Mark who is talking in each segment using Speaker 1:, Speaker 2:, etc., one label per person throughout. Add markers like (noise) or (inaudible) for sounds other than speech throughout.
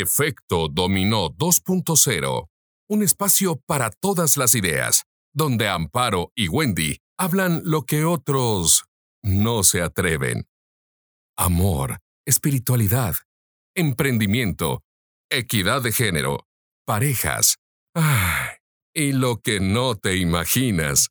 Speaker 1: Efecto Dominó 2.0, un espacio para todas las ideas, donde Amparo y Wendy hablan lo que otros no se atreven. Amor, espiritualidad, emprendimiento, equidad de género, parejas, y lo que no te imaginas.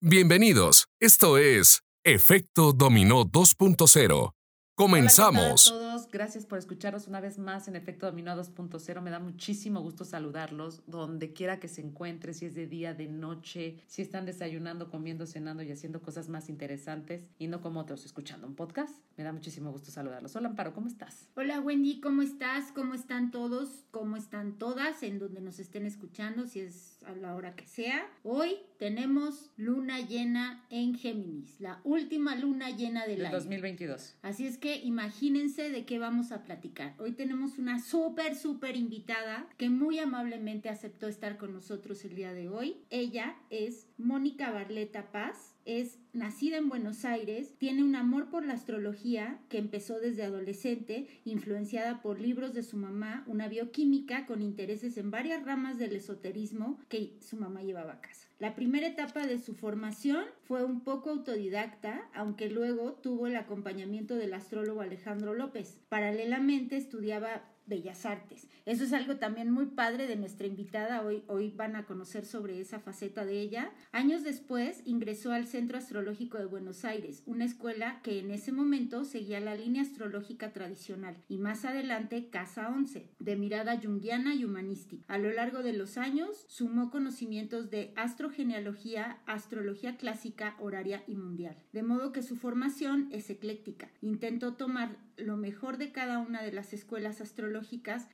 Speaker 1: Bienvenidos, esto es Efecto Dominó 2.0. Comenzamos
Speaker 2: gracias por escucharnos una vez más en Efecto Dominó 2.0. Me da muchísimo gusto saludarlos donde quiera que se encuentre, si es de día, de noche, si están desayunando, comiendo, cenando y haciendo cosas más interesantes y no como otros escuchando un podcast. Me da muchísimo gusto saludarlos. Hola Amparo, ¿cómo estás?
Speaker 3: Hola Wendy, ¿cómo estás? ¿Cómo están todos? ¿Cómo están todas en donde nos estén escuchando, si es a la hora que sea? Hoy tenemos luna llena en Géminis, la última luna llena del,
Speaker 2: del 2022.
Speaker 3: Así es que imagínense de qué vamos a platicar. Hoy tenemos una súper, súper invitada que muy amablemente aceptó estar con nosotros el día de hoy. Ella es Mónica Barleta Paz es nacida en Buenos Aires, tiene un amor por la astrología que empezó desde adolescente, influenciada por libros de su mamá, una bioquímica con intereses en varias ramas del esoterismo que su mamá llevaba a casa. La primera etapa de su formación fue un poco autodidacta, aunque luego tuvo el acompañamiento del astrólogo Alejandro López. Paralelamente estudiaba Bellas Artes. Eso es algo también muy padre de nuestra invitada. Hoy, hoy van a conocer sobre esa faceta de ella. Años después ingresó al Centro Astrológico de Buenos Aires, una escuela que en ese momento seguía la línea astrológica tradicional y más adelante Casa 11, de mirada junguiana y humanística. A lo largo de los años sumó conocimientos de astrogenealogía, astrología clásica, horaria y mundial. De modo que su formación es ecléctica. Intentó tomar lo mejor de cada una de las escuelas astrológicas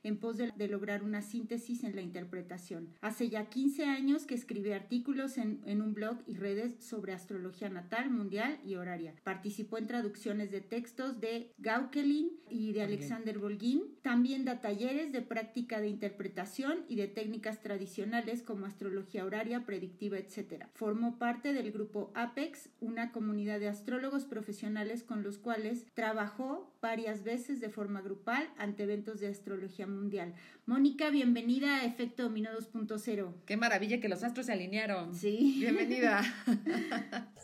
Speaker 3: en pos de, lograr una síntesis en la interpretación. Hace ya 15 años que escribe artículos en, en, un blog y redes sobre astrología natal, mundial y horaria. Participó en traducciones de textos de Gauquelin y de Alexander Volgin. También da talleres de práctica de interpretación y de técnicas tradicionales como astrología horaria, predictiva, etc. Formó parte del grupo APEX, una comunidad de astrólogos profesionales con los cuales trabajó varias veces de forma grupal ante eventos de astrología mundial. Mónica, bienvenida a Efecto Dominó 2.0.
Speaker 2: Qué maravilla que los astros se alinearon.
Speaker 3: Sí.
Speaker 2: Bienvenida.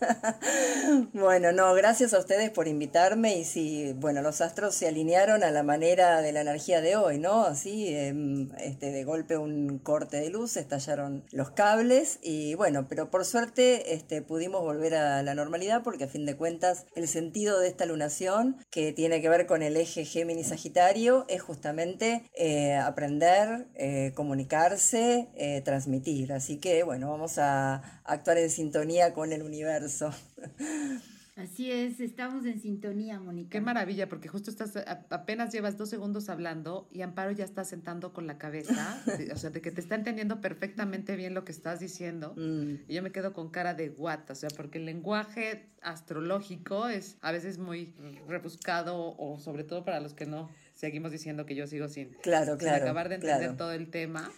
Speaker 2: (laughs)
Speaker 4: bueno, no, gracias a ustedes por invitarme y sí, bueno, los astros se alinearon a la manera de la energía de hoy, ¿no? Así, em, este, de golpe un corte de luz, estallaron los cables y bueno, pero por suerte este, pudimos volver a la normalidad porque a fin de cuentas el sentido de esta lunación que tiene que ver con el eje Géminis-Sagitario es justamente eh, aprender, eh, comunicarse, eh, transmitir. Así que bueno, vamos a actuar en sintonía con el universo. (laughs)
Speaker 3: Así es, estamos en sintonía, Mónica.
Speaker 2: Qué maravilla, porque justo estás, apenas llevas dos segundos hablando y Amparo ya está sentando con la cabeza, (laughs) o sea, de que te está entendiendo perfectamente bien lo que estás diciendo. Mm. Y yo me quedo con cara de guata, o sea, porque el lenguaje astrológico es a veces muy rebuscado o sobre todo para los que no seguimos diciendo que yo sigo sin,
Speaker 4: claro, claro,
Speaker 2: acabar de entender todo el tema.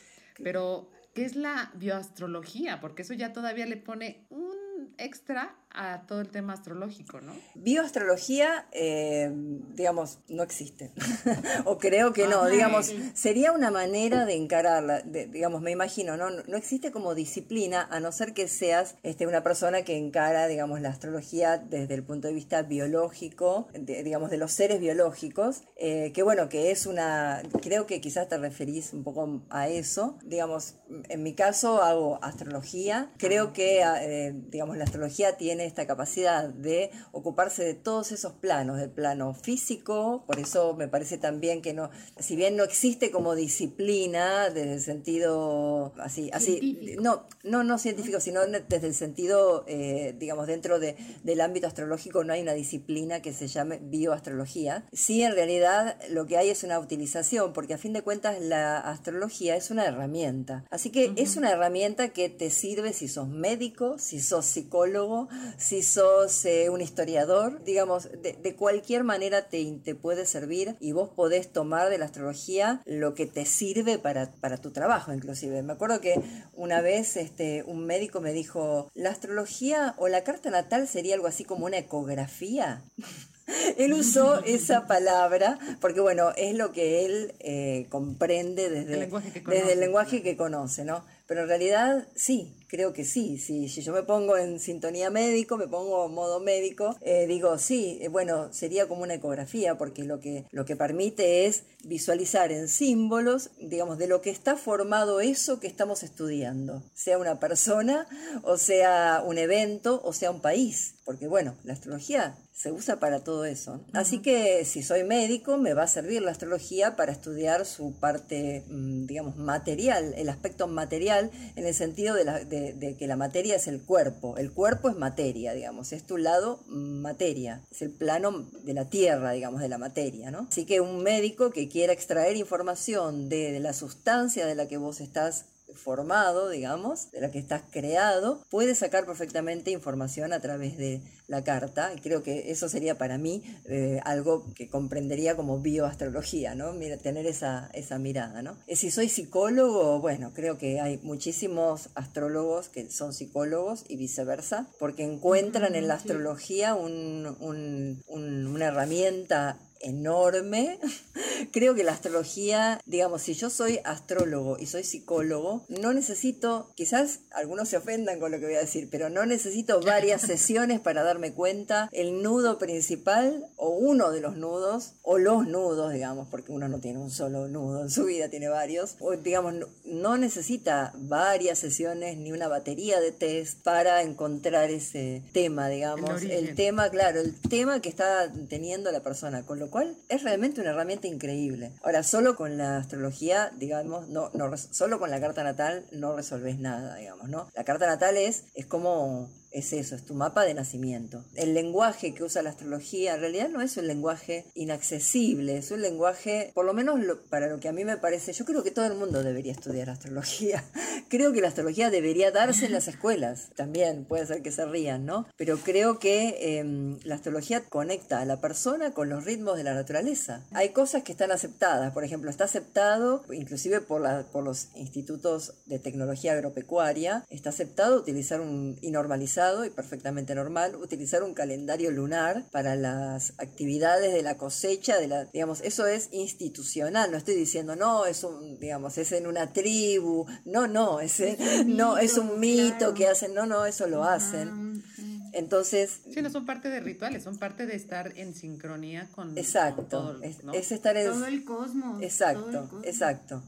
Speaker 2: Pero, ¿qué es la bioastrología? Porque eso ya todavía le pone un extra a todo el tema astrológico, ¿no?
Speaker 4: Bioastrología, eh, digamos, no existe. (laughs) o creo que no, digamos, sería una manera de encararla, digamos, me imagino, ¿no? no existe como disciplina, a no ser que seas este, una persona que encara, digamos, la astrología desde el punto de vista biológico, digamos, de los seres biológicos, eh, que bueno, que es una, creo que quizás te referís un poco a eso, digamos, en mi caso hago astrología, creo que, eh, digamos, la astrología tiene esta capacidad de ocuparse de todos esos planos, del plano físico, por eso me parece también que no, si bien no existe como disciplina desde el sentido así, así no, no, no científico, sino desde el sentido, eh, digamos, dentro de, del ámbito astrológico no hay una disciplina que se llame bioastrología. Sí, en realidad lo que hay es una utilización, porque a fin de cuentas la astrología es una herramienta. Así que es una herramienta que te sirve si sos médico, si sos psicólogo, si sos eh, un historiador, digamos, de, cualquier manera te, te, puede servir y vos podés tomar de la astrología lo que te sirve para, para tu trabajo, inclusive. Me acuerdo que una vez este, un médico me dijo, la astrología o la carta natal sería algo así como una ecografía. (laughs) él usó esa palabra porque, bueno, es lo que él eh, comprende desde desde el lenguaje que conoce, ¿no? Pero en realidad sí, creo que sí. Si, si yo me pongo en sintonía médico, me pongo en modo médico, eh, digo, sí, eh, bueno, sería como una ecografía, porque lo que, lo que permite es visualizar en símbolos, digamos, de lo que está formado eso que estamos estudiando, sea una persona, o sea un evento, o sea un país. Porque bueno, la astrología se usa para todo eso. Así que si soy médico, me va a servir la astrología para estudiar su parte, mm, digamos, material, el aspecto material, en el sentido de, que la materia es el cuerpo. El cuerpo es materia, digamos, es tu lado mm, materia, es el plano de la tierra, digamos, de la materia, ¿no? Así que un médico que quiera extraer información de la sustancia de la que vos estás formado, digamos, de la que estás creado, puedes sacar perfectamente información a través de la carta. Y creo que eso sería para mí eh, algo que comprendería como bioastrología, ¿no? Mira, tener esa, esa mirada, ¿no? Y si soy psicólogo, bueno, creo que hay muchísimos astrólogos que son psicólogos y viceversa, porque encuentran en la astrología un, una herramienta enorme. (laughs) Creo que la astrología, digamos, si yo soy astrólogo y soy psicólogo, no necesito, quizás algunos se ofendan con lo que voy a decir, pero no necesito varias sesiones para darme cuenta. El nudo principal o uno de los nudos o los nudos, digamos, porque uno no tiene un solo nudo en su vida, tiene varios, o digamos, no necesita varias sesiones ni una batería de test para encontrar ese tema, digamos, el, el tema, claro, el tema que está teniendo la persona, con lo cual es realmente una herramienta increíble. Ahora, solo con la astrología, digamos, no, no solo con la carta natal no resolves nada, digamos, ¿no? La carta natal es, es como es eso, es tu mapa de nacimiento. El lenguaje que usa la astrología en realidad no es un lenguaje inaccesible, es un lenguaje, por lo menos para lo que a mí me parece, yo creo que todo el mundo debería estudiar astrología. (laughs) creo que la astrología debería darse en las escuelas, también puede ser que se rían, ¿no? Pero creo que em, la astrología conecta a la persona con los ritmos de la naturaleza. Hay cosas que están aceptadas, por ejemplo, está aceptado, inclusive por, la, por los institutos de tecnología agropecuaria, está aceptado utilizar un y normalizar y perfectamente normal utilizar un calendario lunar para las actividades de la cosecha, de la, digamos, eso es institucional, no estoy diciendo, no, es un, digamos, es en una tribu, no, no, es, no, es un mito que hacen, no, no, eso lo hacen. Entonces...
Speaker 2: Sí, no son parte de rituales, son parte de estar en sincronía con,
Speaker 4: exacto,
Speaker 2: todo,
Speaker 4: es, estar en...
Speaker 3: Todo el cosmos.
Speaker 4: Exacto, exacto.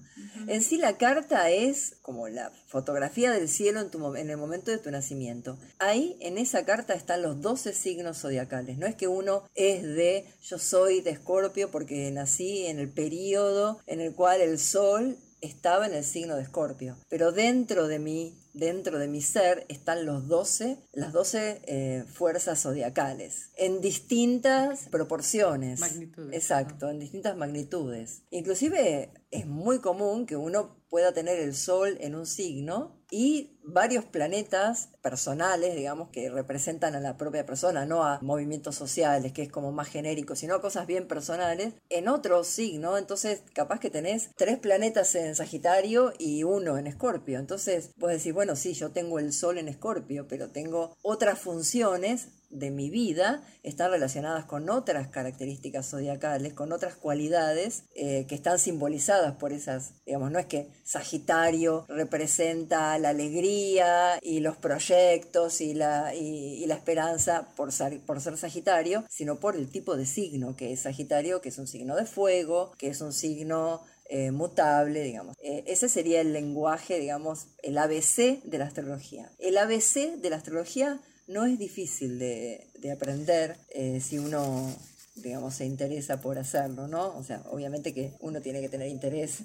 Speaker 4: En sí la carta es como la fotografía del cielo en, tu, en el momento de tu nacimiento. Ahí en esa carta están los 12 signos zodiacales. No es que uno es de, yo soy de Escorpio porque nací en el periodo en el cual el sol estaba en el signo de Escorpio. Pero dentro de mí, dentro de mi ser, están los 12, las 12 eh, fuerzas zodiacales, en distintas proporciones.
Speaker 2: Magnitudes.
Speaker 4: Exacto, en distintas magnitudes. Inclusive es muy común que uno pueda tener el Sol en un signo y varios planetas personales, digamos, que representan a la propia persona, no a movimientos sociales, que es como más genérico, sino a cosas bien personales, en otro signo. Entonces, capaz que tenés tres planetas en Sagitario y uno en Escorpio. Entonces, vos decís, bueno, sí, yo tengo el Sol en Escorpio, pero tengo otras funciones de mi vida están relacionadas con otras características zodiacales, con otras cualidades eh, que están simbolizadas por esas, digamos, no es que Sagitario representa la alegría y los proyectos y la, y, la esperanza por ser, por ser Sagitario, sino por el tipo de signo que es Sagitario, que es un signo de fuego, que es un signo eh, mutable, digamos. Eh, ese sería el lenguaje, digamos, el ABC de la astrología. El ABC de la astrología no es difícil de, aprender eh, si uno digamos, se interesa por hacerlo, ¿no? O sea, obviamente que uno tiene que tener interés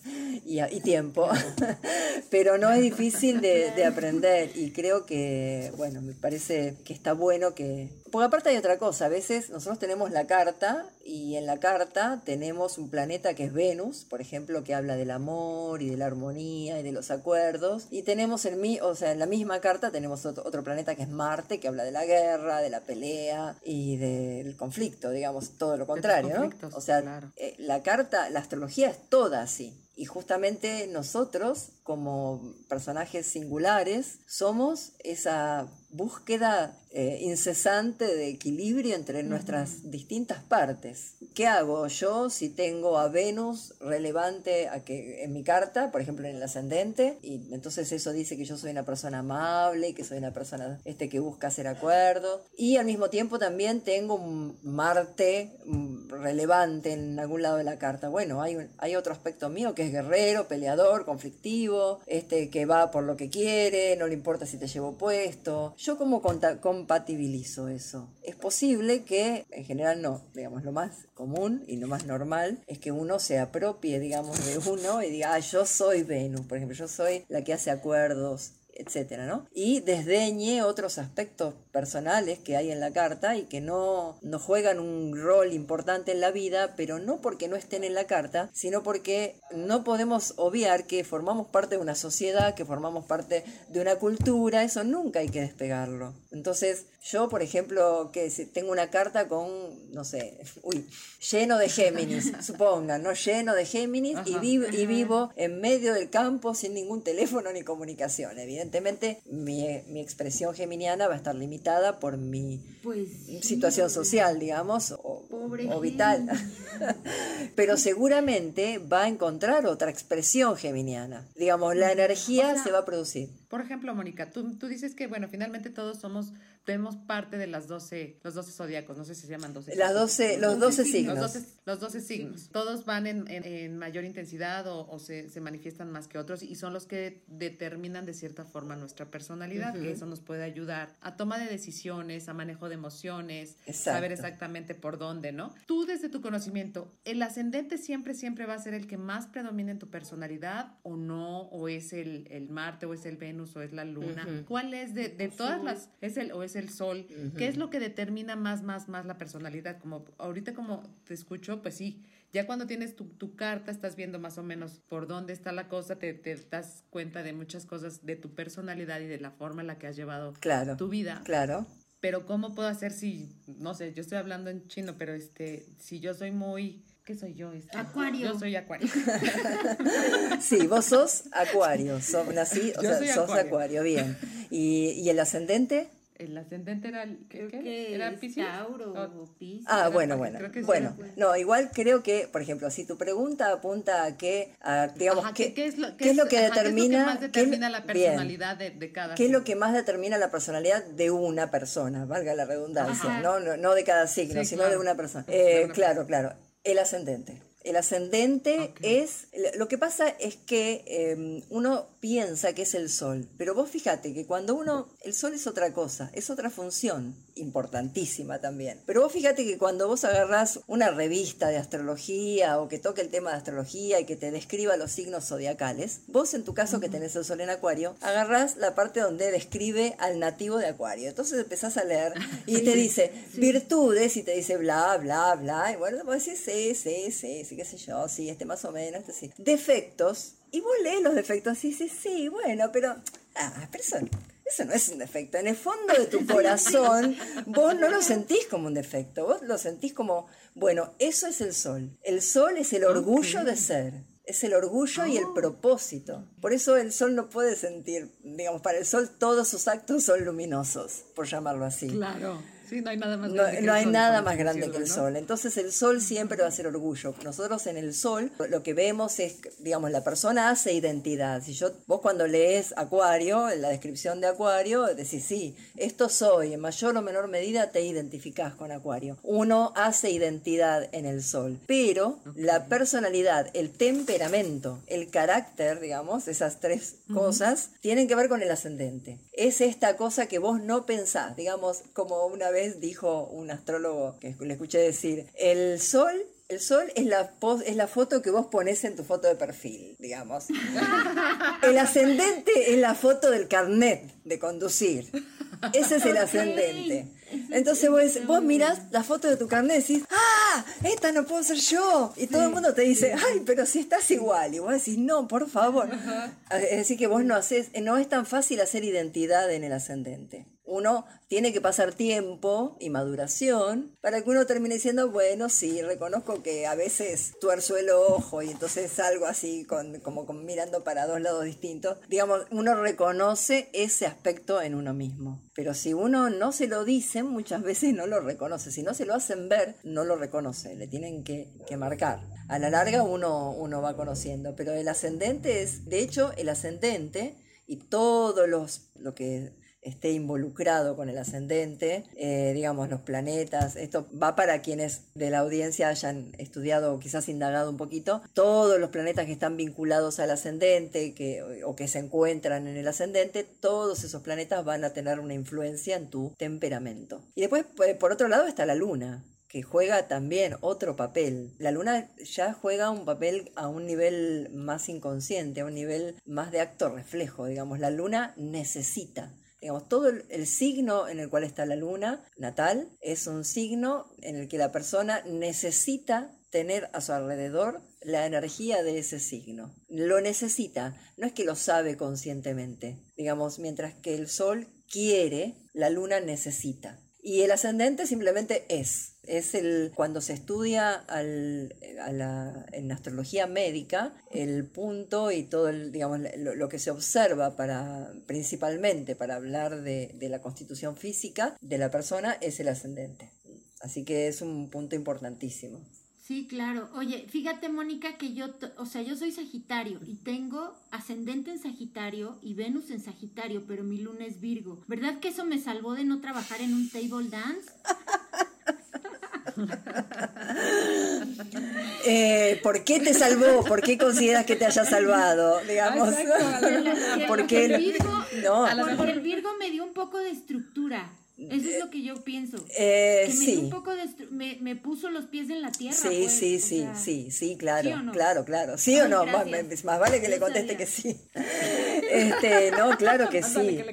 Speaker 4: y, y tiempo, (laughs) pero no es difícil de, de, aprender y creo que, bueno, me parece que está bueno que, porque aparte hay otra cosa, a veces nosotros tenemos la carta y en la carta tenemos un planeta que es Venus, por ejemplo, que habla del amor y de la armonía y de los acuerdos, y tenemos en mí, o sea, en la misma carta tenemos otro, planeta que es Marte, que habla de la guerra, de la pelea y del conflicto, digamos, todo lo contrario, ¿no? O sea, eh, la carta, la astrología es toda así. Y justamente nosotros, como personajes singulares, somos esa búsqueda eh, incesante de equilibrio entre nuestras distintas partes. ¿Qué hago yo si tengo a Venus relevante a que, en mi carta, por ejemplo en el ascendente, y entonces eso dice que yo soy una persona amable, que soy una persona este, que busca hacer acuerdos, y al mismo tiempo también tengo un Marte mm, relevante en algún lado de la carta. Bueno, hay, hay otro aspecto mío que es guerrero, peleador, conflictivo, este, que va por lo que quiere, no le importa si te llevo puesto. Yo como compatibilizo eso. Es posible que, en general no, digamos, lo más común y lo más normal es que uno se apropie, digamos, de uno y diga, ah, yo soy Venus, por ejemplo, yo soy la que hace acuerdos, etcétera, ¿no? Y desdeñe otros aspectos personales que hay en la carta y que no, no juegan un rol importante en la vida, pero no porque no estén en la carta, sino porque no podemos obviar que formamos parte de una sociedad, que formamos parte de una cultura, eso nunca hay que despegarlo. Entonces, yo, por ejemplo, que tengo una carta con, no sé, uy, lleno de Géminis, (laughs) supongan, ¿no? Lleno de Géminis y, vivo, y vivo en medio del campo sin ningún teléfono ni comunicación. Evidentemente, mi, mi expresión geminiana va a estar limitada por mi pues situación social, digamos, o, o vital. (laughs) Pero seguramente va a encontrar otra expresión geminiana. Digamos, la energía se va a producir.
Speaker 2: Por ejemplo, Mónica, tú, tú dices que, bueno, finalmente todos somos tenemos parte de las 12, los 12 zodiacos, no sé si se llaman 12.
Speaker 4: Las 12, los 12 signos.
Speaker 2: Los 12, signos. Todos van en, en, mayor intensidad o, o se, se, manifiestan más que otros y son los que determinan de cierta forma nuestra personalidad, que eso nos puede ayudar a toma de decisiones, a manejo de emociones, saber exactamente por dónde, ¿no? Tú desde tu conocimiento, ¿el ascendente siempre, siempre va a ser el que más predomina en tu personalidad o no? ¿O es el, el Marte o es el Venus o es la Luna? ¿Cuál es de, de todas las, es el, o es el sol, ¿qué es lo que determina más, más, más la personalidad? Como ahorita como te escucho, pues sí, ya cuando tienes tu, tu carta estás viendo más o menos por dónde está la cosa, te, te, das cuenta de muchas cosas de tu personalidad y de la forma en la que has llevado
Speaker 4: claro,
Speaker 2: tu vida.
Speaker 4: Claro.
Speaker 2: Pero ¿cómo puedo hacer si, no sé, yo estoy hablando en chino, pero este, si yo soy muy... ¿Qué soy yo? Este,
Speaker 3: acuario.
Speaker 2: Yo soy acuario. (laughs)
Speaker 4: sí, vos sos acuario, sos, nací, o sea, sos acuario. bien. ¿Y, ¿Y el ascendente?
Speaker 2: El ascendente era, ¿qué, ¿Era Pisces?
Speaker 3: Tauro o Pisces.
Speaker 4: Ah, bueno, bueno. bueno, no, igual creo que, por ejemplo, si tu pregunta apunta a que, digamos, ¿qué,
Speaker 2: ¿qué, es lo, qué es lo que determina, más determina la personalidad de, de, cada
Speaker 4: ¿Qué es lo que más determina la personalidad de una persona? Valga la redundancia, ¿no? ¿no? No, de cada signo, sino de una persona. Eh, claro, claro. El ascendente. El ascendente es, lo que pasa es que em, uno piensa que es el sol, pero vos fíjate que cuando uno, el sol es otra cosa, es otra función importantísima también. Pero vos fíjate que cuando vos agarrás una revista de astrología o que toque el tema de astrología y que te describa los signos zodiacales, vos en tu caso que tenés el sol en acuario, agarrás la parte donde describe al nativo de acuario. Entonces empezás a leer y te dice virtudes y te dice bla, bla, bla. Y bueno, vos decís sí, sí, sí, sí, qué sé yo, sí, este más o menos, este sí. Defectos. Y vos lees los defectos y sí, sí, bueno, pero... Ah, pero eso eso no es un defecto. En el fondo de tu corazón, vos no lo sentís como un defecto, vos lo sentís como, bueno, eso es el sol. El sol es el orgullo de ser. Es el orgullo y el oh. propósito. Por eso el sol no puede sentir, digamos, para el sol todos sus actos son luminosos, por llamarlo así.
Speaker 2: Claro no hay nada más
Speaker 4: grande, que, el nada más grande que el sol. Entonces el sol siempre va a ser orgullo. Nosotros en el sol lo que vemos es, digamos, la persona hace identidad. Si yo, vos cuando lees Acuario, en la descripción de Acuario, decís, sí, esto soy, en mayor o menor medida te identificás con Acuario. Uno hace identidad en el sol, pero la personalidad, el temperamento, el carácter, digamos, esas tres cosas, tienen que ver con el ascendente. Es esta cosa que vos no pensás, digamos, como una vez dijo un astrólogo que le escuché decir, el sol el sol es la, es la foto que vos pones en tu foto de perfil, digamos. (laughs) El ascendente es la foto del carnet de conducir. Ese es el ascendente. Entonces vos, vos mirás la foto de tu carnet y decís, ¡ah! Esta no puedo ser yo. Y todo el mundo te dice, ¡ay, pero si estás igual! Y vos decís, no, por favor. Es decir, que vos no haces, no es tan fácil hacer identidad en el ascendente. Uno tiene que pasar tiempo y maduración para que uno termine diciendo, bueno, sí, reconozco que a veces tuerzo el ojo y entonces salgo así con, como mirando para dos lados distintos. Digamos, uno reconoce ese aspecto en uno mismo. Pero si uno no se lo dice, muchas veces no lo reconoce. Si no se lo hacen ver, no lo reconoce. Le tienen que, que marcar. A la larga uno, uno va conociendo. Pero el ascendente es, de hecho, el ascendente y todos los, lo que esté involucrado con el ascendente, eh, digamos, los planetas. Esto va para quienes de la audiencia hayan estudiado o quizás indagado un poquito. Todos los planetas que están vinculados al ascendente que, o que se encuentran en el ascendente, todos esos planetas van a tener una influencia en tu temperamento. Y después, por otro lado, está la luna que juega también otro papel. La luna ya juega un papel a un nivel más inconsciente, a un nivel más de acto reflejo, digamos. La luna necesita Digamos, todo el, signo en el cual está la luna natal es un signo en el que la persona necesita tener a su alrededor la energía de ese signo. Lo necesita, no es que lo sabe conscientemente. Digamos, mientras que el sol quiere, la luna necesita. Y el ascendente simplemente es. Es el, cuando se estudia al, a la, en astrología médica, el punto y todo el, digamos, lo, que se observa para, principalmente para hablar de, de la constitución física de la persona es el ascendente. Así que es un punto importantísimo.
Speaker 3: Sí, claro. Oye, fíjate, Mónica, que yo, o sea, yo soy Sagitario y tengo ascendente en Sagitario y Venus en Sagitario, pero mi luna es Virgo. ¿Verdad que eso me salvó de no trabajar en un table dance? (laughs) (laughs)
Speaker 4: Eh, ¿Por qué te salvó? ¿Por qué consideras que te haya salvado? Digamos.
Speaker 3: Porque, (laughs) el Virgo, no. porque el Virgo me dio un poco de estructura. Eso es lo que yo pienso.
Speaker 4: Eh, que
Speaker 3: me
Speaker 4: sí.
Speaker 3: un poco me, me, puso los pies en la tierra.
Speaker 4: Sí,
Speaker 3: pues,
Speaker 4: sí, sí, sí, sí, claro, claro, claro. ¿Sí o no? Más, más, vale que le conteste que sí. (laughs) Este, no, claro (laughs) que sí.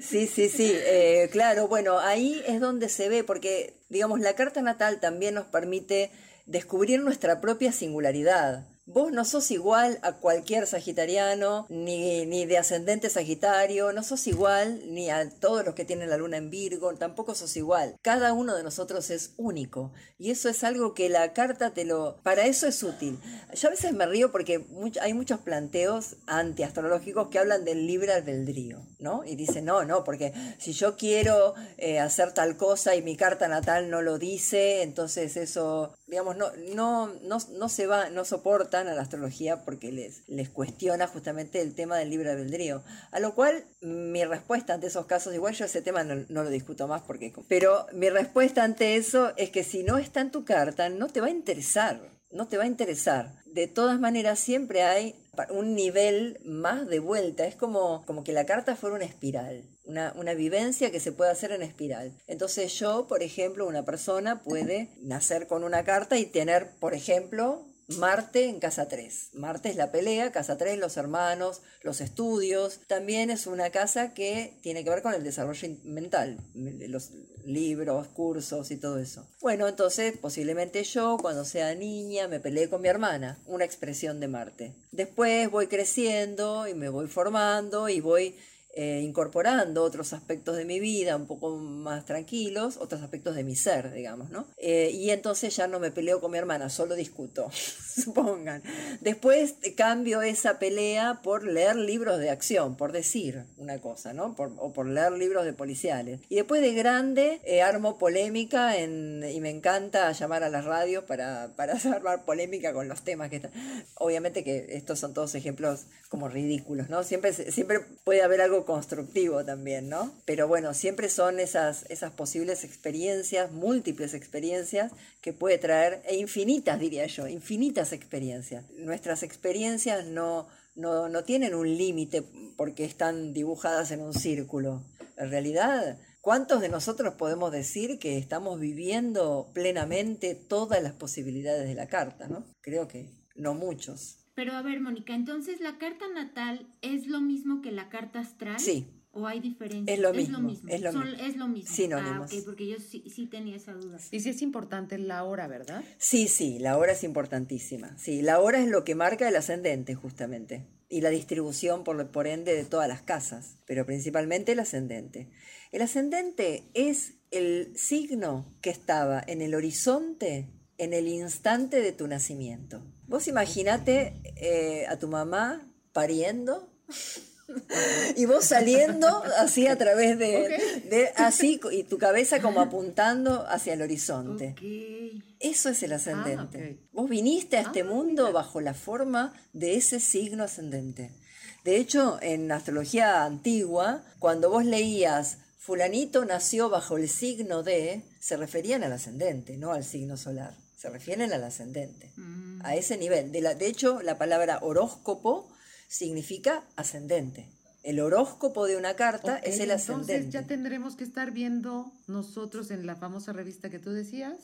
Speaker 4: Sí, sí, sí, eh, claro, bueno, ahí es donde se ve, porque, digamos, la carta natal también nos permite descubrir nuestra propia singularidad. Vos no sos igual a cualquier sagitariano, ni, ni, de ascendente sagitario, no sos igual ni a todos los que tienen la luna en Virgo, tampoco sos igual. Cada uno de nosotros es único y eso es algo que la carta te lo... Para eso es útil. Yo a veces me río porque hay muchos planteos antiastrológicos que hablan del libre albedrío, ¿no? Y dicen, no, no, porque si yo quiero eh, hacer tal cosa y mi carta natal no lo dice, entonces eso, digamos, no, no, no, no se va, no soporta a la astrología porque les, les cuestiona justamente el tema del libre albedrío. A lo cual mi respuesta ante esos casos, igual yo ese tema no, lo discuto más porque... Pero mi respuesta ante eso es que si no está en tu carta, no te va a interesar, no te va a interesar. De todas maneras, siempre hay un nivel más de vuelta. Es como, como que la carta fuera una espiral, una, una, vivencia que se puede hacer en espiral. Entonces yo, por ejemplo, una persona puede nacer con una carta y tener, por ejemplo, Marte en casa 3. Marte es la pelea, casa 3 los hermanos, los estudios. También es una casa que tiene que ver con el desarrollo mental, los libros, cursos y todo eso. Bueno, entonces posiblemente yo cuando sea niña me peleé con mi hermana, una expresión de Marte. Después voy creciendo y me voy formando y voy eh, incorporando otros aspectos de mi vida un poco más tranquilos, otros aspectos de mi ser, digamos, ¿no? Eh, y entonces ya no me peleo con mi hermana, solo discuto, (laughs) supongan. Después cambio esa pelea por leer libros de acción, por decir una cosa, ¿no? o por leer libros de policiales. Y después de grande eh, armo polémica en, y me encanta llamar a las radios para, para (laughs) armar polémica con los temas que están. Obviamente que estos son todos ejemplos como ridículos, ¿no? Siempre, siempre puede haber algo constructivo también, ¿no? Pero bueno, siempre son esas, esas posibles experiencias, múltiples experiencias que puede traer, e infinitas diría yo, infinitas experiencias. Nuestras experiencias no, no, no tienen un límite porque están dibujadas en un círculo. En realidad, ¿cuántos de nosotros podemos decir que estamos viviendo plenamente todas las posibilidades de la carta, ¿no? Creo que no muchos.
Speaker 3: Pero a ver, Mónica, entonces la carta natal es lo mismo que la carta astral.
Speaker 4: Sí,
Speaker 3: ¿O hay diferencia?
Speaker 4: Es lo mismo. Es lo mismo.
Speaker 3: es lo mismo.
Speaker 4: Sinónimos.
Speaker 3: Ah, porque yo sí, sí, tenía esa duda.
Speaker 2: Y sí es importante la hora, ¿verdad?
Speaker 4: Sí, sí, la hora es importantísima. Sí, la hora es lo que marca el ascendente, justamente. Y la distribución, por, por ende, de todas las casas. Pero principalmente el ascendente. El ascendente es el signo que estaba en el horizonte en el instante de tu nacimiento. Vos imaginate eh, a tu mamá pariendo (laughs) y vos saliendo así a través de, así y tu cabeza como apuntando hacia el horizonte. Eso es el ah, ascendente. Vos viniste a este ah, mundo bajo la forma de ese signo ascendente. De hecho, en astrología antigua, cuando vos leías fulanito nació bajo el signo de, se referían al ascendente, no al signo solar. Se refieren al ascendente. Mm. A ese nivel. De, la, de hecho, la palabra horóscopo significa ascendente. El horóscopo de una carta es el ascendente.
Speaker 2: Entonces ya tendremos que estar viendo nosotros en la famosa revista que tú decías,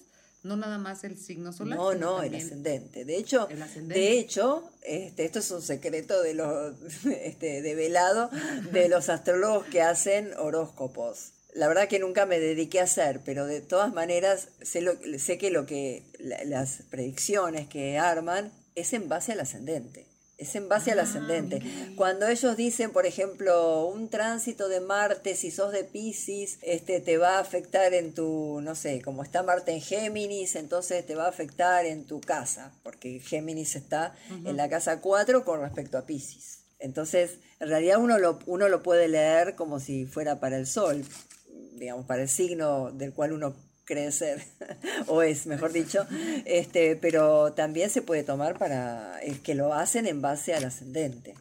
Speaker 2: no nada más el signo solar.
Speaker 4: No, no, el ascendente. De hecho, de hecho, este, esto es un secreto de los, (laughs) este, de velado de los astrólogos que hacen horóscopos. La verdad que nunca me dediqué a hacer, pero de todas maneras sé, lo, sé que lo que las predicciones que arman es en base al ascendente es en base al ah, ascendente. Cuando ellos dicen, por ejemplo, un tránsito de Marte, si sos de Pisces, este, te va a afectar en tu, no sé, como está Marte en Géminis, entonces te va a afectar en tu casa, porque Géminis está en la casa 4 con respecto a Pisces. Entonces, en realidad uno lo, uno lo puede leer como si fuera para el Sol, digamos, para el signo del cual uno crecer, (laughs) o es, mejor dicho, (laughs) este, pero también se puede tomar para es que lo hacen en base al ascendente.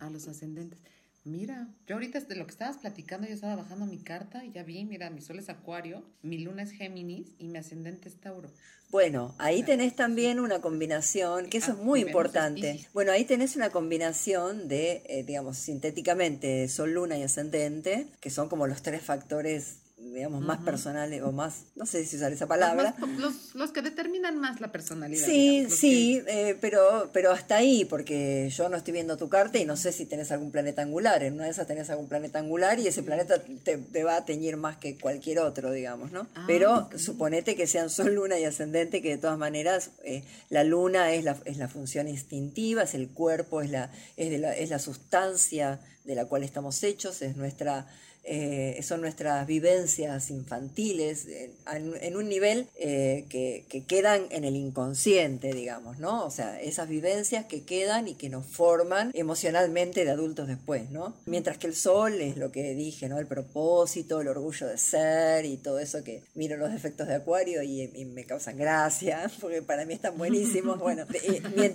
Speaker 2: A los ascendentes. Mira, yo ahorita de lo que estabas platicando, yo estaba bajando mi carta y ya vi, mira, mi sol es Acuario, mi luna es Géminis y mi ascendente es Tauro.
Speaker 4: Bueno, ahí tenés también una combinación, que eso es ah, muy importante. Bueno, ahí tenés una combinación de, eh, digamos, sintéticamente, sol, luna y ascendente, que son como los tres factores digamos, más personales o más, no sé si usar esa palabra.
Speaker 2: Los, los, que determinan más la personalidad.
Speaker 4: Sí, sí, eh, pero, pero hasta ahí, porque yo no estoy viendo tu carta y no sé si tenés algún planeta angular. En una de esas tenés algún planeta angular y ese planeta te, va a teñir más que cualquier otro, digamos, ¿no? Ah, pero suponete que sean Sol, Luna y Ascendente, que de todas maneras eh, la Luna es la, es la función instintiva, es el cuerpo, es la, es, de la, es la sustancia de la cual estamos hechos, es nuestra eh, son nuestras vivencias infantiles en, un nivel eh, que, quedan en el inconsciente, digamos, ¿no? O sea, esas vivencias que quedan y que nos forman emocionalmente de adultos después, ¿no? Mientras que el sol es lo que dije, ¿no? El propósito, el orgullo de ser y todo eso que miro los defectos de Acuario y, me causan gracia, (laughs) porque para mí están buenísimos. Bueno,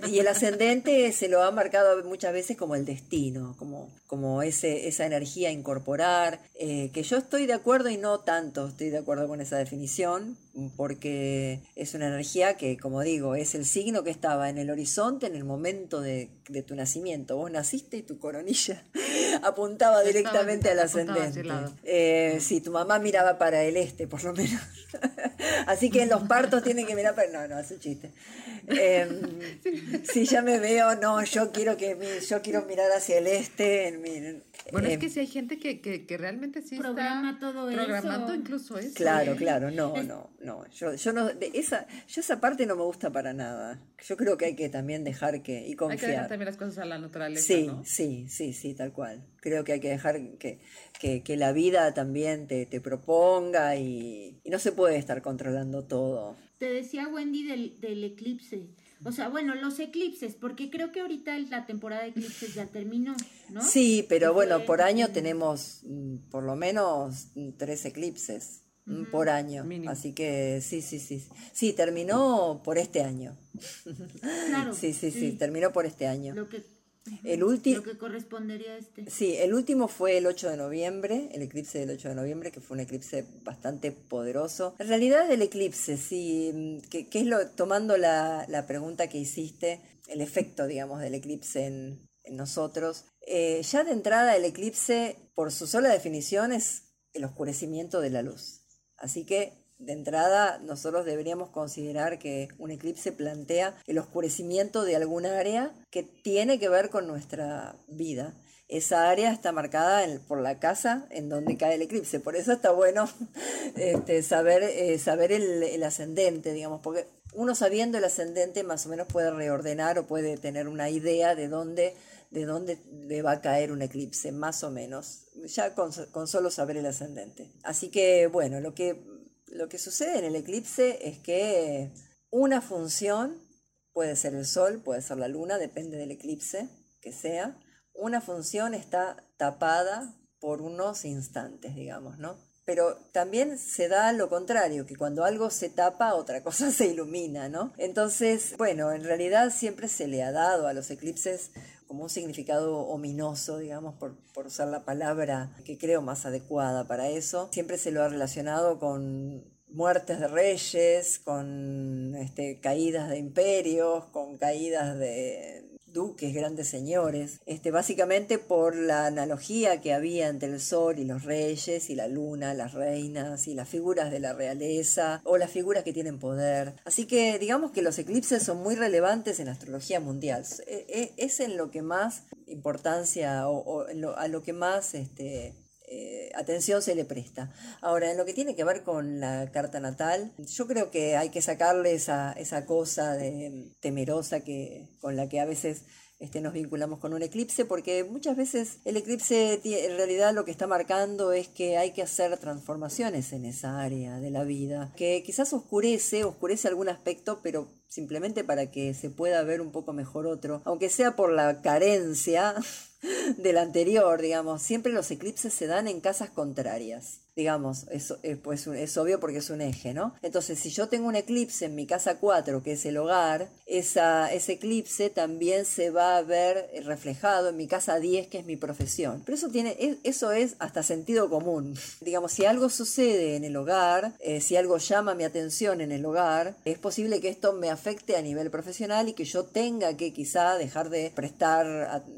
Speaker 4: y, el ascendente se lo ha marcado muchas veces como el destino, como, como ese, esa energía a incorporar, eh, que yo estoy de acuerdo y no tanto estoy de acuerdo con esa definición, porque es una energía que, como digo, es el signo que estaba en el horizonte en el momento de, tu nacimiento. Vos naciste y tu coronilla (laughs) apuntaba directamente al ascendente. Eh, sí, tu mamá miraba para el este, por lo menos. (laughs) Así que en los partos tienen que mirar para... No, no, es un chiste. (laughs) Eh, si ya me veo, no, yo quiero que yo quiero mirar hacia el este.
Speaker 2: Bueno, es que si hay gente que, que, realmente sí
Speaker 3: Programa
Speaker 2: está
Speaker 3: todo
Speaker 2: programando incluso eso.
Speaker 4: Claro, ¿eh? claro, no, no no, yo, yo no, de esa, yo esa parte no me gusta para nada. Yo creo que hay que también dejar que, y confiar.
Speaker 2: Hay que dejar también las cosas a la naturaleza,
Speaker 4: Sí, sí, sí, sí, tal cual. Creo que hay que dejar que, que, la vida también te, te proponga y, y, no se puede estar controlando todo.
Speaker 3: Te decía Wendy del, del eclipse. O sea, bueno, los eclipses, porque creo que ahorita la temporada de eclipses ya terminó, ¿no?
Speaker 4: Sí, pero bueno, por año tenemos mm, por lo menos tres eclipses por año. Así que sí, sí, sí. Sí, terminó por este año.
Speaker 3: Claro. (laughs)
Speaker 4: sí, sí, sí, terminó por este año.
Speaker 3: Lo que,
Speaker 4: el último.
Speaker 3: Lo que correspondería a este.
Speaker 4: Sí, el último fue el 8 de noviembre, el eclipse del 8 de noviembre, que fue un eclipse bastante poderoso. En realidad, el eclipse, sí, que, es lo, tomando la, la, pregunta que hiciste, el efecto, digamos, del eclipse en, en nosotros. Eh, ya de entrada, el eclipse, por su sola definición, es el oscurecimiento de la luz. Así que de entrada nosotros deberíamos considerar que un eclipse plantea el oscurecimiento de algún área que tiene que ver con nuestra vida esa área está marcada por la casa en donde cae el eclipse. Por eso está bueno (laughs) este, saber, eh, saber el, ascendente, digamos, porque uno sabiendo el ascendente más o menos puede reordenar o puede tener una idea de dónde, de dónde le va a caer un eclipse, más o menos, ya con solo saber el ascendente. Así que, bueno, lo que, lo que sucede en el eclipse es que una función, puede ser el sol, puede ser la luna, depende del eclipse que sea, una función está tapada por unos instantes, digamos, ¿no? Pero también se da lo contrario, que cuando algo se tapa, otra (laughs) cosa se ilumina, ¿no? Entonces, bueno, en realidad siempre se le ha dado a los eclipses como un significado ominoso, digamos, por, usar la palabra que creo más adecuada para eso. Siempre se lo ha relacionado con muertes de reyes, con este, caídas de imperios, con caídas de, duques, grandes señores, este, básicamente por la analogía que había entre el sol y los reyes y la luna, las reinas y las figuras de la realeza o las figuras que tienen poder. Así que digamos que los eclipses son muy relevantes en la astrología mundial. E, e, es en lo que más importancia o, a lo que más este, eh, atención se le presta. Ahora, en lo que tiene que ver con la carta natal, yo creo que hay que sacarle esa, esa cosa temerosa que, con la que a veces este, nos vinculamos con un eclipse, porque muchas veces el eclipse en realidad lo que está marcando es que hay que hacer transformaciones en esa área de la vida, que quizás oscurece, oscurece algún aspecto, pero simplemente para que se pueda ver un poco mejor otro, aunque sea por la carencia (laughs) del anterior, digamos, siempre los eclipses se dan en casas contrarias digamos, es, pues, es obvio porque es un eje, ¿no? Entonces, si yo tengo un eclipse en mi casa 4, que es el hogar, ese eclipse también se va a ver reflejado en mi casa 10, que es mi profesión. Pero eso, tiene, eso es hasta sentido común. (laughs) Digamos, si algo sucede en el hogar, eh, si algo llama mi atención en el hogar, es posible que esto me afecte a nivel profesional y que yo tenga que quizá dejar de prestar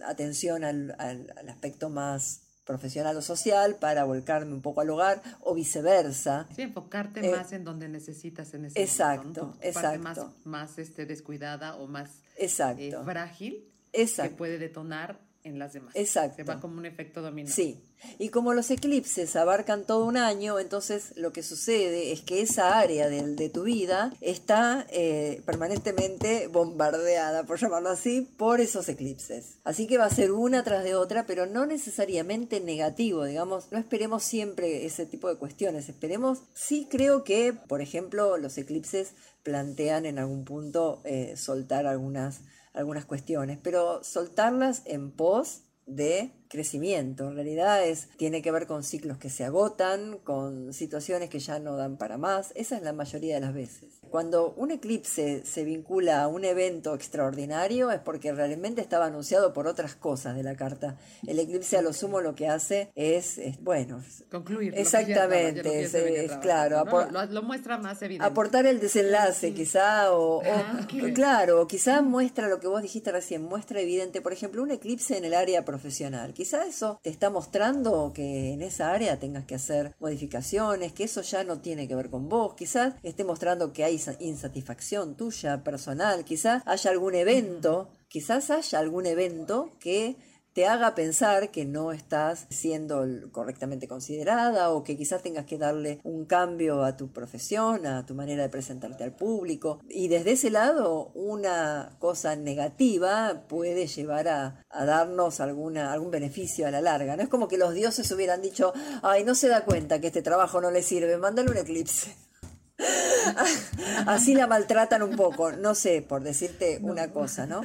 Speaker 4: atención al, al aspecto más profesional o social para volcarme un poco al hogar o viceversa.
Speaker 2: Sí, enfocarte eh, más en donde necesitas en ese
Speaker 4: exacto,
Speaker 2: momento.
Speaker 4: Exacto,
Speaker 2: más, más este, descuidada o más
Speaker 4: exacto.
Speaker 2: Eh, frágil
Speaker 4: exacto.
Speaker 2: que puede detonar en las demás.
Speaker 4: Exacto.
Speaker 2: Se va como un efecto dominó.
Speaker 4: Sí. Y como los eclipses abarcan todo un año, entonces lo que sucede es que esa área de, de tu vida está eh, permanentemente bombardeada, por llamarlo así, por esos eclipses. Así que va a ser una tras de otra, pero no necesariamente negativo, digamos, no esperemos siempre ese tipo de cuestiones, esperemos, sí creo que, por ejemplo, los eclipses plantean en algún punto eh, soltar algunas algunas cuestiones, pero soltarlas en pos de crecimiento. En realidad es, tiene que ver con ciclos que se agotan, con situaciones que ya no dan para más. Esa es la mayoría de las veces. Cuando un eclipse se vincula a un evento extraordinario es porque realmente estaba anunciado por otras cosas de la carta. El eclipse a lo sumo lo que hace es, bueno,
Speaker 2: concluir.
Speaker 4: Exactamente, es, claro.
Speaker 2: lo, muestra más evidente.
Speaker 4: Aportar el desenlace quizá o, ah, claro, quizá muestra lo que vos dijiste recién, muestra evidente, por ejemplo, un eclipse en el área profesional quizá eso te está mostrando que en esa área tengas que hacer modificaciones, que eso ya no tiene que ver con vos, quizás esté mostrando que hay insatisfacción tuya personal, quizás haya algún evento, quizás haya algún evento que te haga pensar que no estás siendo correctamente considerada o que quizás tengas que darle un cambio a tu profesión, a tu manera de presentarte al público. Y desde ese lado, una cosa negativa puede llevar a, darnos alguna, algún beneficio a la larga. No es como que los dioses hubieran dicho, ay, no se da cuenta que este trabajo no le sirve, mándale un eclipse. (laughs) Así la maltratan un poco, no sé, por decirte una cosa, ¿no?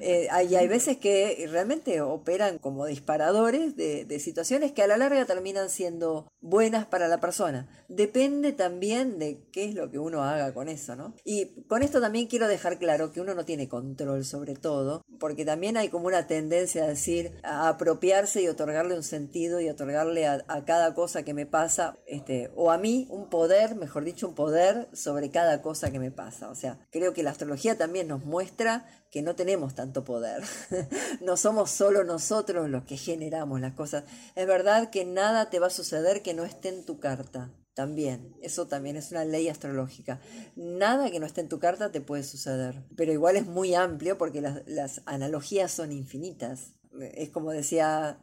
Speaker 4: Eh, hay, hay veces que realmente operan como disparadores de, de, situaciones que a la larga terminan siendo buenas para la persona. Depende también de qué es lo que uno haga con eso, ¿no? Y con esto también quiero dejar claro que uno no tiene control sobre todo, porque también hay como una tendencia a decir, a apropiarse y otorgarle un sentido y otorgarle a, a cada cosa que me pasa, este, o a mí un poder, mejor dicho, un poder sobre cada cosa que me pasa. O sea, creo que la astrología también nos muestra que no tenemos tanto poder. (laughs) no somos solo nosotros los que generamos las cosas. Es verdad que nada te va a suceder que no esté en tu carta. También, eso también es una ley astrológica. Nada que no esté en tu carta te puede suceder. Pero igual es muy amplio porque las, las analogías son infinitas. es como decía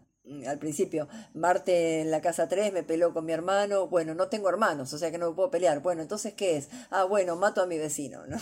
Speaker 4: al principio, Marte en la casa 3 me peló con mi hermano, bueno, no tengo hermanos, o sea que no me puedo pelear, bueno, entonces ¿qué es? Ah, bueno, mato a mi vecino, ¿no?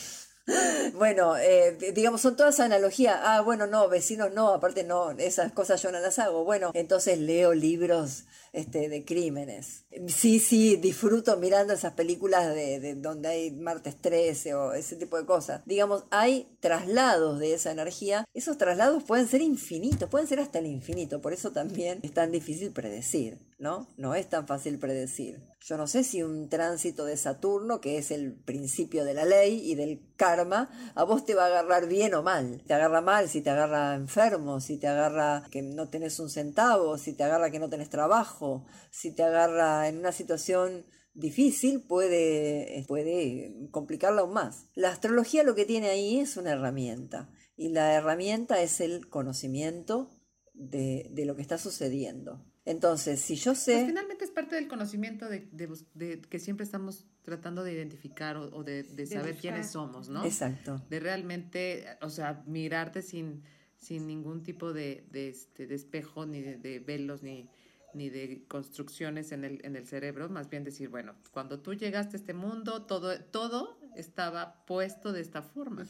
Speaker 4: Bueno, eh, digamos, son todas analogías. Ah, bueno, no, vecinos no, aparte no, esas cosas yo no las hago. Bueno, entonces leo libros este, de crímenes. Sí, sí, disfruto mirando esas películas de, donde hay martes 13 o ese tipo de cosas. Digamos, hay traslados de esa energía. Esos traslados pueden ser infinitos, pueden ser hasta el infinito. Por eso también es tan difícil predecir, ¿no? No es tan fácil predecir. Yo no sé si un tránsito de Saturno, que es el principio de la ley y del karma, a vos te va a agarrar bien o mal. Te agarra mal si te agarra enfermo, si te agarra que no tenés un centavo, si te agarra que no tenés trabajo, si te agarra en una situación difícil puede, puede complicarla aún más. La astrología lo que tiene ahí es una herramienta y la herramienta es el conocimiento de, de lo que está sucediendo. Entonces, si yo sé...
Speaker 2: Pues finalmente es parte del conocimiento de, que siempre estamos tratando de identificar o, de, saber quiénes somos, ¿no?
Speaker 4: Exacto.
Speaker 2: De realmente, o sea, mirarte sin, sin ningún tipo de, este, de espejo, ni de, velos, ni, ni de construcciones en el, en el cerebro, más bien decir, bueno, cuando tú llegaste a este mundo, todo, todo estaba puesto de esta forma.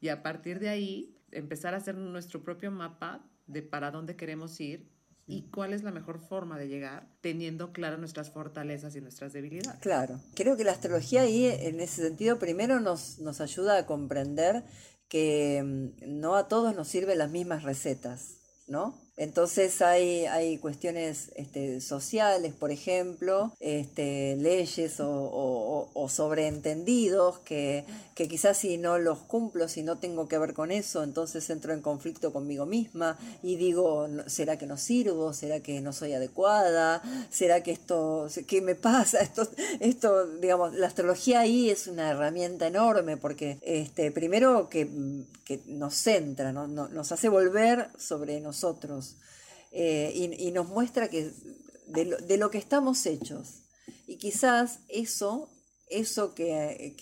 Speaker 2: Y a partir de ahí, empezar a hacer nuestro propio mapa de para dónde queremos ir y cuál es la mejor forma de llegar teniendo claras nuestras fortalezas y nuestras debilidades.
Speaker 4: Claro, creo que la astrología ahí en ese sentido primero nos, nos ayuda a comprender que mm, no a todos nos sirven las mismas recetas, ¿no? Entonces hay, hay cuestiones este, sociales, por ejemplo, este, leyes o, sobreentendidos que, que, quizás si no los cumplo, si no tengo que ver con eso, entonces entro en conflicto conmigo misma y digo, ¿será que no sirvo? ¿Será que no soy adecuada? ¿Será que esto, qué me pasa? (laughs) Esto, esto digamos, la astrología ahí es una herramienta enorme porque este, primero que, que nos centra, ¿no? nos hace volver sobre nosotros eh, y, nos muestra que de lo, que estamos hechos. Y quizás eso, eso que,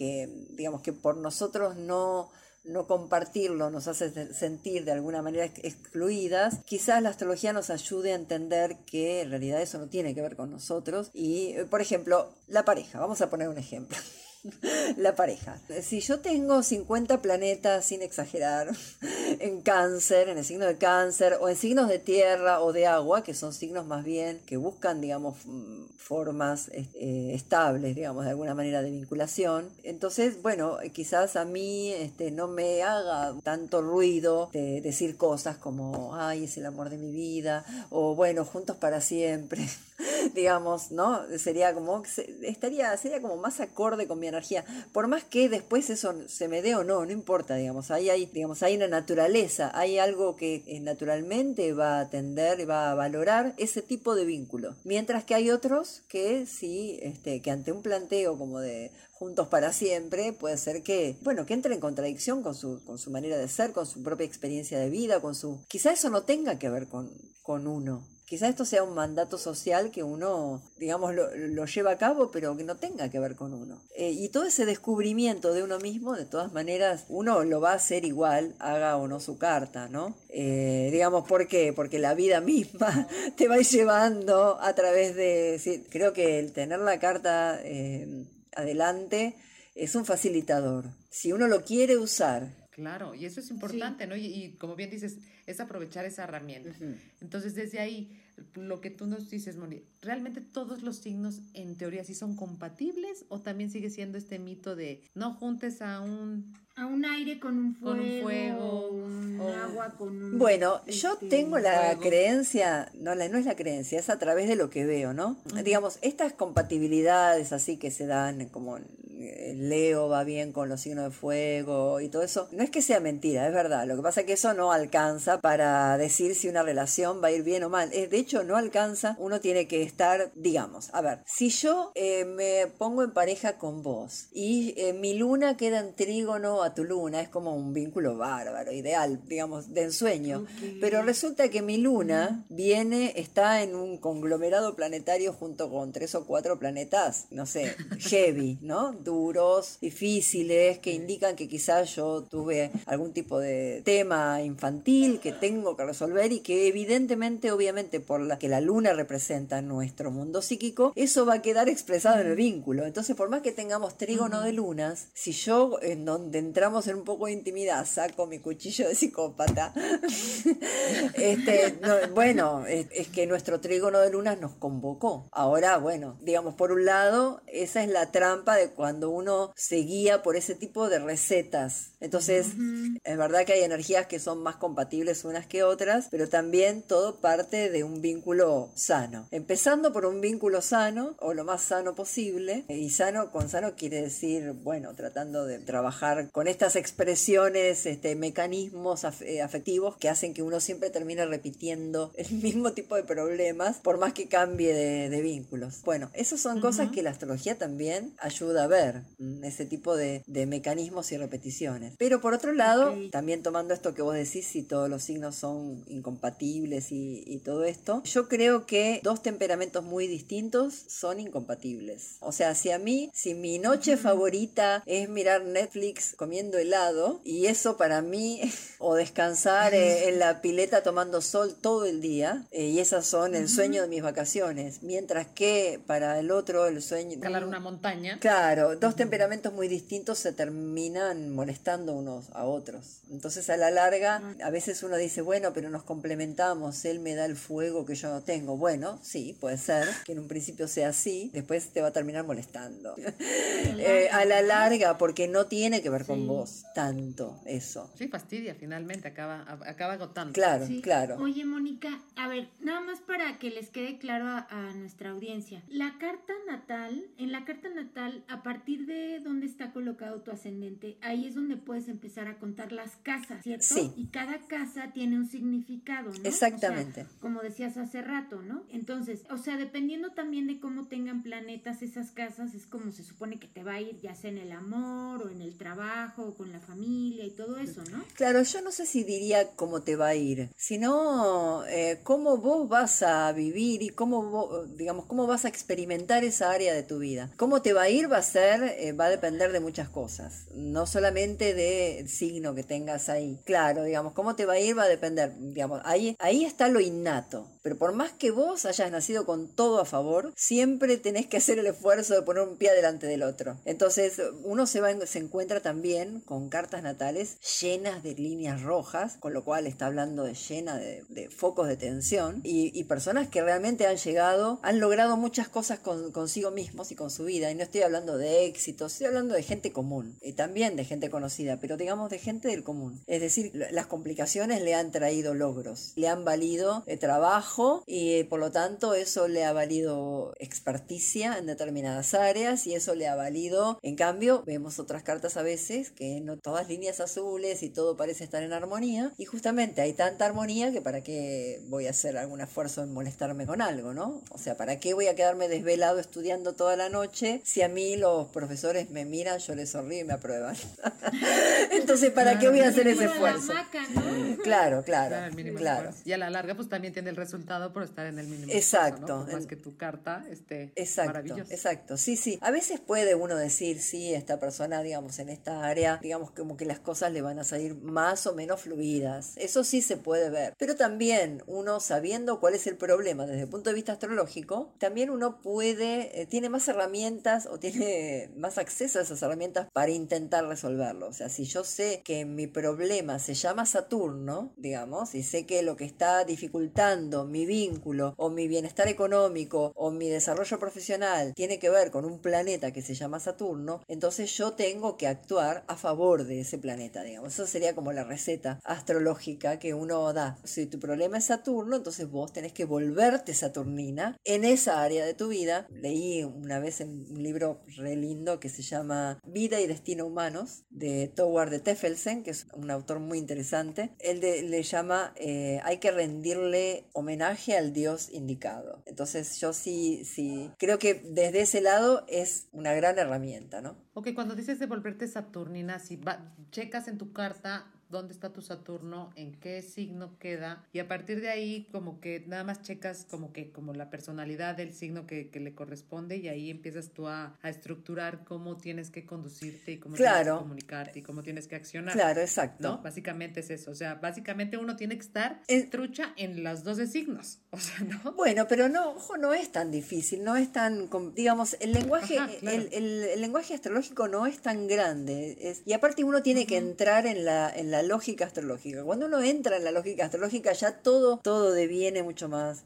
Speaker 4: digamos que por nosotros no, no compartirlo nos hace sentir de alguna manera excluidas, quizás la astrología nos ayude a entender que en realidad eso no tiene que ver con nosotros. Y, por ejemplo, la pareja, vamos a poner un ejemplo. (laughs) la pareja. Si yo tengo 50 planetas, sin exagerar, (laughs) en cáncer, en el signo de cáncer, o en signos de tierra o de agua, que son signos más bien que buscan, digamos, mm, formas eh, estables, digamos, de alguna manera de vinculación, entonces, bueno, quizás a mí este, no me haga tanto ruido de decir cosas como, ay, es el amor de mi vida, o bueno, juntos para siempre. (laughs) (laughs) digamos, ¿no? Sería como, estaría, sería como más acorde con mi energía. Por más que después eso se me dé o no, no importa, digamos, ahí hay, digamos, hay una naturaleza, hay algo que eh, naturalmente va a atender, va a valorar ese tipo de vínculo. Mientras que hay otros que sí, este, que ante un planteo como de juntos para siempre, puede ser que, bueno, que entre en contradicción con su, con su manera de ser, con su propia experiencia de vida, con su... Quizá eso no tenga que ver con, con uno, Quizás esto sea un mandato social que uno, digamos, lo, lleva a cabo, pero que no tenga que ver con uno. Eh, y todo ese descubrimiento de uno mismo, de todas maneras, uno lo va a hacer igual, haga o no su carta, ¿no? Eh, digamos, ¿por qué? Porque la vida misma (laughs) te va llevando a través de... creo que el tener la carta eh, adelante es un facilitador. Si uno lo quiere usar
Speaker 2: Claro, y eso es importante, ¿no? Y, como bien dices, es aprovechar esa herramienta. Entonces, desde ahí, lo que tú nos dices, Moni, ¿realmente todos los signos en teoría sí son compatibles o también sigue siendo este mito de no juntes a un
Speaker 3: a un aire con un fuego, un agua con un...
Speaker 4: Bueno, yo este, tengo la creencia, no, la, no es la creencia, es a través de lo que veo, ¿no? Digamos, estas compatibilidades así que se dan como Leo va bien con los signos de fuego y todo eso, no es que sea mentira, es verdad. Lo que pasa es que eso no alcanza para decir si una relación va a ir bien o mal. De hecho, no alcanza, uno tiene que estar, digamos, a ver, si yo eh, me pongo en pareja con vos y eh, mi luna queda en trígono tu luna, es como un vínculo bárbaro, ideal, digamos, de ensueño. Pero resulta que mi luna viene, está en un conglomerado planetario junto con tres o cuatro planetas, no sé, (laughs) heavy, ¿no? Duros, difíciles, que indican que quizás yo tuve algún tipo de tema infantil que tengo que resolver y que evidentemente, obviamente, por la que la luna representa nuestro mundo psíquico, eso va a quedar expresado en el vínculo. Entonces, por más que tengamos trígono de lunas, si yo en donde entramos en un poco de intimidad saco mi cuchillo de psicópata, (laughs) este, bueno, es, que nuestro trígono de lunas nos convocó. Ahora, bueno, digamos, por un lado, esa es la trampa de cuando uno se guía por ese tipo de recetas. Entonces, es verdad que hay energías que son más compatibles unas que otras, pero también todo parte de un vínculo sano. Empezando por un vínculo sano, o lo más sano posible, y sano, con sano quiere decir, bueno, tratando de trabajar con estas expresiones, este, mecanismos eh, afectivos que hacen que uno siempre termine repitiendo el (laughs) mismo tipo de problemas, por más que cambie de, vínculos. Bueno, esas son cosas que la astrología también ayuda a ver, mm, ese tipo de, mecanismos y repeticiones. Pero por otro lado, también tomando esto que vos decís, si todos los signos son incompatibles y, y todo esto, yo creo que dos temperamentos muy distintos son incompatibles. O sea, si a mí, si mi noche favorita es mirar Netflix comiendo helado, y eso para mí, (laughs) o descansar eh, en la pileta tomando sol todo el día, eh, y esas son el sueño de mis vacaciones, mientras que para el otro el sueño...
Speaker 2: Escalar una montaña.
Speaker 4: Claro, dos temperamentos muy distintos se terminan molestando unos a otros. Entonces a la larga, a veces uno dice, bueno, pero nos complementamos, él me da el fuego que yo no tengo. Bueno, sí, puede ser que en un principio sea así, después te va a terminar molestando. (laughs) Eh, a la larga, porque no tiene que ver con vos tanto eso.
Speaker 2: Sí, fastidia, finalmente acaba, acaba agotando.
Speaker 4: Claro, claro.
Speaker 3: Oye, Mónica, a ver, nada más para que les quede claro a, nuestra audiencia. La carta natal, en la carta natal, a partir de dónde está colocado tu ascendente, ahí es donde puedes empezar a contar las casas, ¿cierto?
Speaker 4: Sí.
Speaker 3: Y cada casa tiene un significado, ¿no?
Speaker 4: Exactamente.
Speaker 3: como decías hace rato, ¿no? Entonces, o sea, dependiendo también de cómo tengan planetas esas casas, es como se supone que te va a ir, ya sea en el amor o en el trabajo o con la familia y todo eso, ¿no?
Speaker 4: Claro, yo no sé si diría cómo te va a ir, sino eh, cómo vos vas a vivir y cómo, digamos, cómo vas a experimentar esa área de tu vida. Cómo te va a ir va a ser, eh, va a depender de muchas cosas, no solamente del signo que tengas ahí. Claro, digamos, cómo te va a ir va a depender, digamos, ahí, ahí está lo innato, pero por más que vos hayas nacido con todo a favor, siempre tenés que hacer el esfuerzo de poner un pie delante del otro. Entonces, uno se, va, se encuentra también con cartas natales llenas de líneas rojas, con lo cual está hablando de llena de, focos de tensión, y, personas que realmente han llegado, han logrado muchas cosas consigo mismos y con su vida, y no estoy hablando de éxitos, estoy hablando de gente común, y también de gente conocida, pero digamos de gente del común. Es decir, las complicaciones le han traído logros, le han valido el trabajo y por lo tanto eso le ha valido experticia en determinadas áreas y eso le ha valido, en cambio, vemos otras cartas a veces que no todas líneas azules y todo parece estar en armonía y justamente hay tanta armonía que para qué voy a hacer algún esfuerzo en molestarme con algo, ¿no? O sea, ¿para qué voy a quedarme desvelado estudiando toda la noche si a mí los profesores me miran, yo les sonrío y me aprueban? (laughs) Entonces, ¿para qué voy a hacer ese esfuerzo? Claro, claro, claro.
Speaker 2: Y a la larga, pues también tiene el resultado por estar en el mínimo.
Speaker 4: Exacto.
Speaker 2: Más que tu carta esté
Speaker 4: exacto, Exacto, sí, sí. A veces puede uno decir, sí, esta persona, digamos, en esta área, digamos, como que las cosas le van a salir más o menos fluidas. Eso sí se puede ver. Pero también uno, sabiendo cuál es el problema desde el punto de vista astrológico, también uno puede, eh, tiene más herramientas o tiene más acceso a esas herramientas para intentar resolverlo. O sea, si yo sé que mi problema se llama Saturno, digamos, y sé que lo que está dificultando mi vínculo o mi bienestar económico o mi desarrollo profesional tiene que ver con un planeta que se llama Saturno, entonces yo tengo que actuar a favor de ese planeta, digamos. Eso sería como la receta astrológica que uno da. Si tu problema es Saturno, entonces vos tenés que volverte Saturnina en esa área de tu vida. Leí una vez en un libro re que se llama Vida y Destino Humanos de Toward de Teffelsen, que es un autor muy interesante. Él le llama eh, Hay que rendirle homenaje al Dios indicado. Entonces yo sí, sí, creo que desde ese lado es una gran herramienta, ¿no?
Speaker 2: Ok, cuando dices de volverte Saturnina, si checas en tu carta dónde está tu Saturno, en qué signo queda y a partir de ahí como que nada más checas como que como la personalidad del signo que, le corresponde y ahí empiezas tú a, estructurar cómo tienes que conducirte y cómo tienes que comunicarte y cómo tienes que accionar.
Speaker 4: Claro, exacto.
Speaker 2: ¿no? Básicamente es eso, o sea, básicamente uno tiene que estar trucha en las 12 signos, (laughs) o sea, ¿no?
Speaker 4: Bueno, pero no, ojo, no es tan difícil, no es tan, digamos, el lenguaje, el, lenguaje astrológico no es tan grande es, y aparte uno tiene que entrar en la, en la lógica astrológica. Cuando uno entra en la lógica astrológica ya todo, todo deviene mucho más,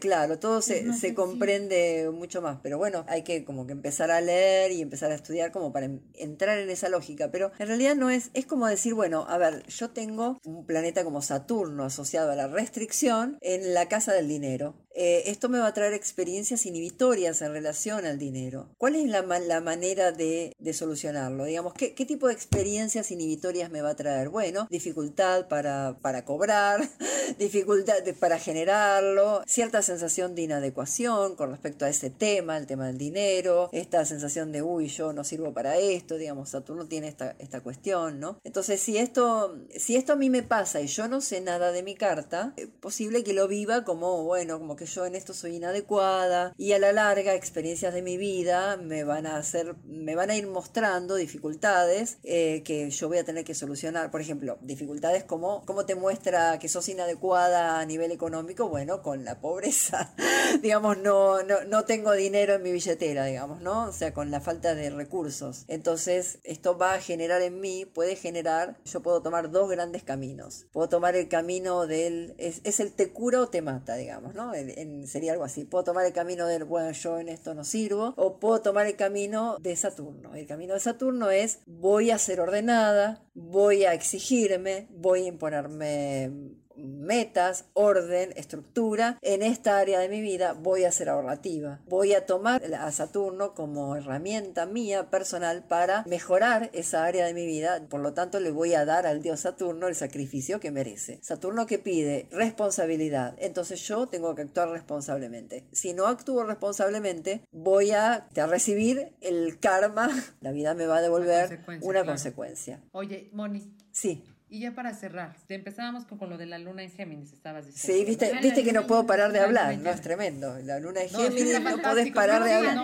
Speaker 4: claro, todo se, se comprende mucho más, pero bueno, hay que como que empezar a leer y empezar a estudiar como para entrar en esa lógica, pero en realidad no es, es como decir, bueno, a ver, yo tengo un planeta como Saturno asociado a la restricción en la casa del dinero. Eh, esto me va a traer experiencias inhibitorias en relación al dinero. ¿Cuál es la, la manera de, de, solucionarlo? Digamos, ¿qué, ¿qué, tipo de experiencias inhibitorias me va a traer? Bueno, dificultad para, para cobrar, (laughs) dificultad para generarlo, cierta sensación de inadecuación con respecto a ese tema, el tema del dinero, esta sensación de, uy, yo no sirvo para esto, digamos, Saturno tiene esta, esta cuestión, ¿no? Entonces, si esto, si esto a mí me pasa y yo no sé nada de mi carta, es posible que lo viva como, bueno, como que yo en esto soy inadecuada y a la larga experiencias de mi vida me van a hacer, me van a ir mostrando dificultades eh, que yo voy a tener que solucionar. Por ejemplo, dificultades como cómo te muestra que sos inadecuada a nivel económico, bueno, con la pobreza, (laughs) digamos, no, no, no tengo dinero en mi billetera, digamos, ¿no? O sea, con la falta de recursos. Entonces, esto va a generar en mí, puede generar, yo puedo tomar dos grandes caminos. Puedo tomar el camino del, es, es el te cura o te mata, digamos, ¿no? Sería algo así. Puedo tomar el camino del, bueno, yo en esto no sirvo, o puedo tomar el camino de Saturno. El camino de Saturno es, voy a ser ordenada, voy a exigirme, voy a imponerme metas, orden, estructura, en esta área de mi vida voy a ser ahorrativa. Voy a tomar a Saturno como herramienta mía personal para mejorar esa área de mi vida. Por lo tanto, le voy a dar al dios Saturno el sacrificio que merece. Saturno que pide responsabilidad. Entonces yo tengo que actuar responsablemente. Si no actúo responsablemente, voy a, recibir el karma. (laughs) La vida me va a devolver una consecuencia.
Speaker 2: Oye, Moni.
Speaker 4: Sí.
Speaker 2: Y ya para cerrar, empezábamos con, lo de la luna en Géminis, estabas diciendo.
Speaker 4: Sí, viste, viste que no puedo parar de hablar, no es tremendo. La luna en Géminis, no, podés parar de hablar.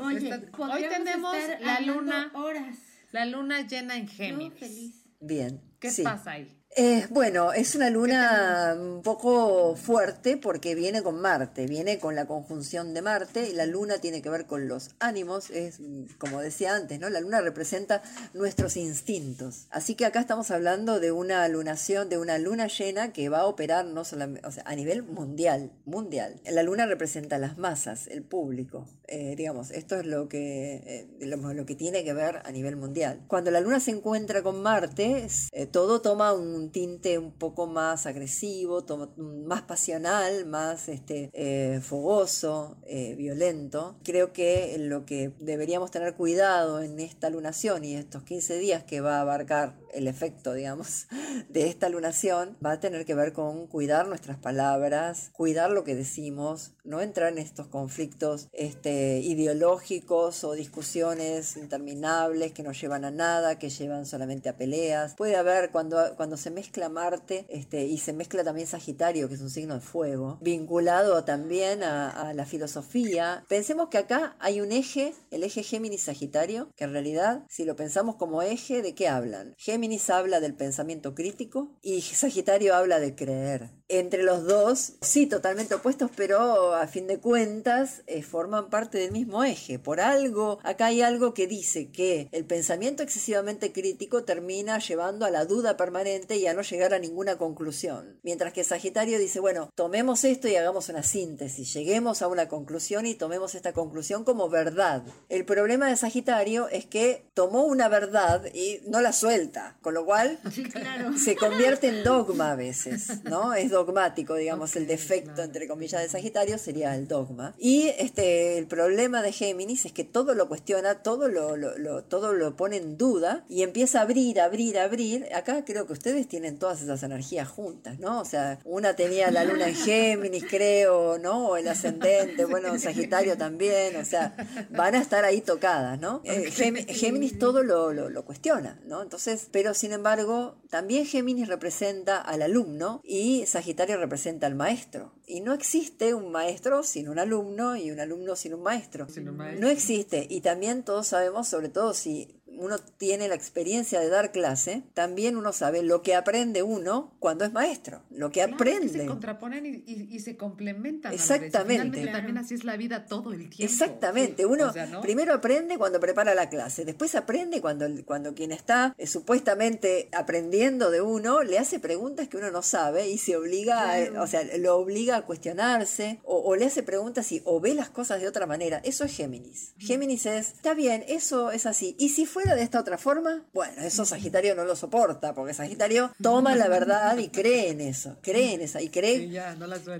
Speaker 2: Oye, hoy tenemos la luna, horas. la luna llena en Géminis.
Speaker 4: Bien.
Speaker 2: ¿Qué pasa ahí?
Speaker 4: Eh, bueno, es una luna un poco fuerte porque viene con Marte, viene con la conjunción de Marte y la luna tiene que ver con los ánimos, es como decía antes, ¿no? La luna representa nuestros instintos. Así que acá estamos hablando de una lunación, de una luna llena que va a operar no solamente, o sea, a nivel mundial, mundial. La luna representa las masas, el público, eh, digamos, esto es lo que, eh, lo, que tiene que ver a nivel mundial. Cuando la luna se encuentra con Marte, todo toma un tinte un poco más agresivo, más pasional, más este, eh, fogoso, eh, violento. Creo que lo que deberíamos tener cuidado en esta lunación y estos 15 días que va a abarcar el efecto, digamos, (laughs) de esta lunación, va a tener que ver con cuidar nuestras palabras, cuidar lo que decimos, no entrar en estos conflictos este, ideológicos o discusiones interminables que no llevan a nada, que llevan solamente a peleas. Puede haber cuando, cuando se mezcla Marte este, y se mezcla también Sagitario, que es un signo de fuego, vinculado también a, la filosofía. Pensemos que acá hay un eje, el eje Géminis-Sagitario, que en realidad, si lo pensamos como eje, ¿de qué hablan? Géminis habla del pensamiento crítico y Sagitario habla de creer. Entre los dos, sí, totalmente opuestos, pero a fin de cuentas eh, forman parte del mismo eje. Por algo, acá hay algo que dice que el pensamiento excesivamente crítico termina llevando a la duda permanente y a no llegar a ninguna conclusión. Mientras que Sagitario dice, bueno, tomemos esto y hagamos una síntesis, lleguemos a una conclusión y tomemos esta conclusión como verdad. El problema de Sagitario es que tomó una verdad y no la suelta, con lo cual (laughs) se convierte en dogma a veces, ¿no? Es dogmático, digamos, el defecto, entre comillas, de Sagitario sería el dogma. Y este, el problema de Géminis es que todo lo cuestiona, todo lo, lo, todo lo pone en duda y empieza a abrir, abrir, abrir. Acá creo que ustedes tienen todas esas energías juntas, ¿no? O sea, una tenía la luna en Géminis, creo, ¿no? O el ascendente, bueno, Sagitario también, o sea, van a estar ahí tocadas, ¿no? Eh, Géminis todo lo, lo, cuestiona, ¿no? Entonces, pero sin embargo, también Géminis representa al alumno y Sagitario representa al maestro. Y no existe un maestro sin un alumno y un alumno sin un maestro. Sin un maestro. No existe. Y también todos sabemos, sobre todo si uno tiene la experiencia de dar clase, también uno sabe lo que aprende uno cuando es maestro, lo que aprende.
Speaker 2: se contraponen y, se complementan.
Speaker 4: Exactamente.
Speaker 2: también así es la vida todo el tiempo.
Speaker 4: Exactamente. Uno primero aprende cuando prepara la clase, después aprende cuando, cuando quien está eh, supuestamente aprendiendo de uno le hace preguntas que uno no sabe y se obliga, o sea, lo obliga a cuestionarse o, le hace preguntas y o ve las cosas de otra manera. Eso es Géminis. Géminis es, está bien, eso es así. Y si fue de esta otra forma, bueno, eso Sagitario no lo soporta, porque Sagitario toma la verdad y cree en eso, cree en esa, y cree,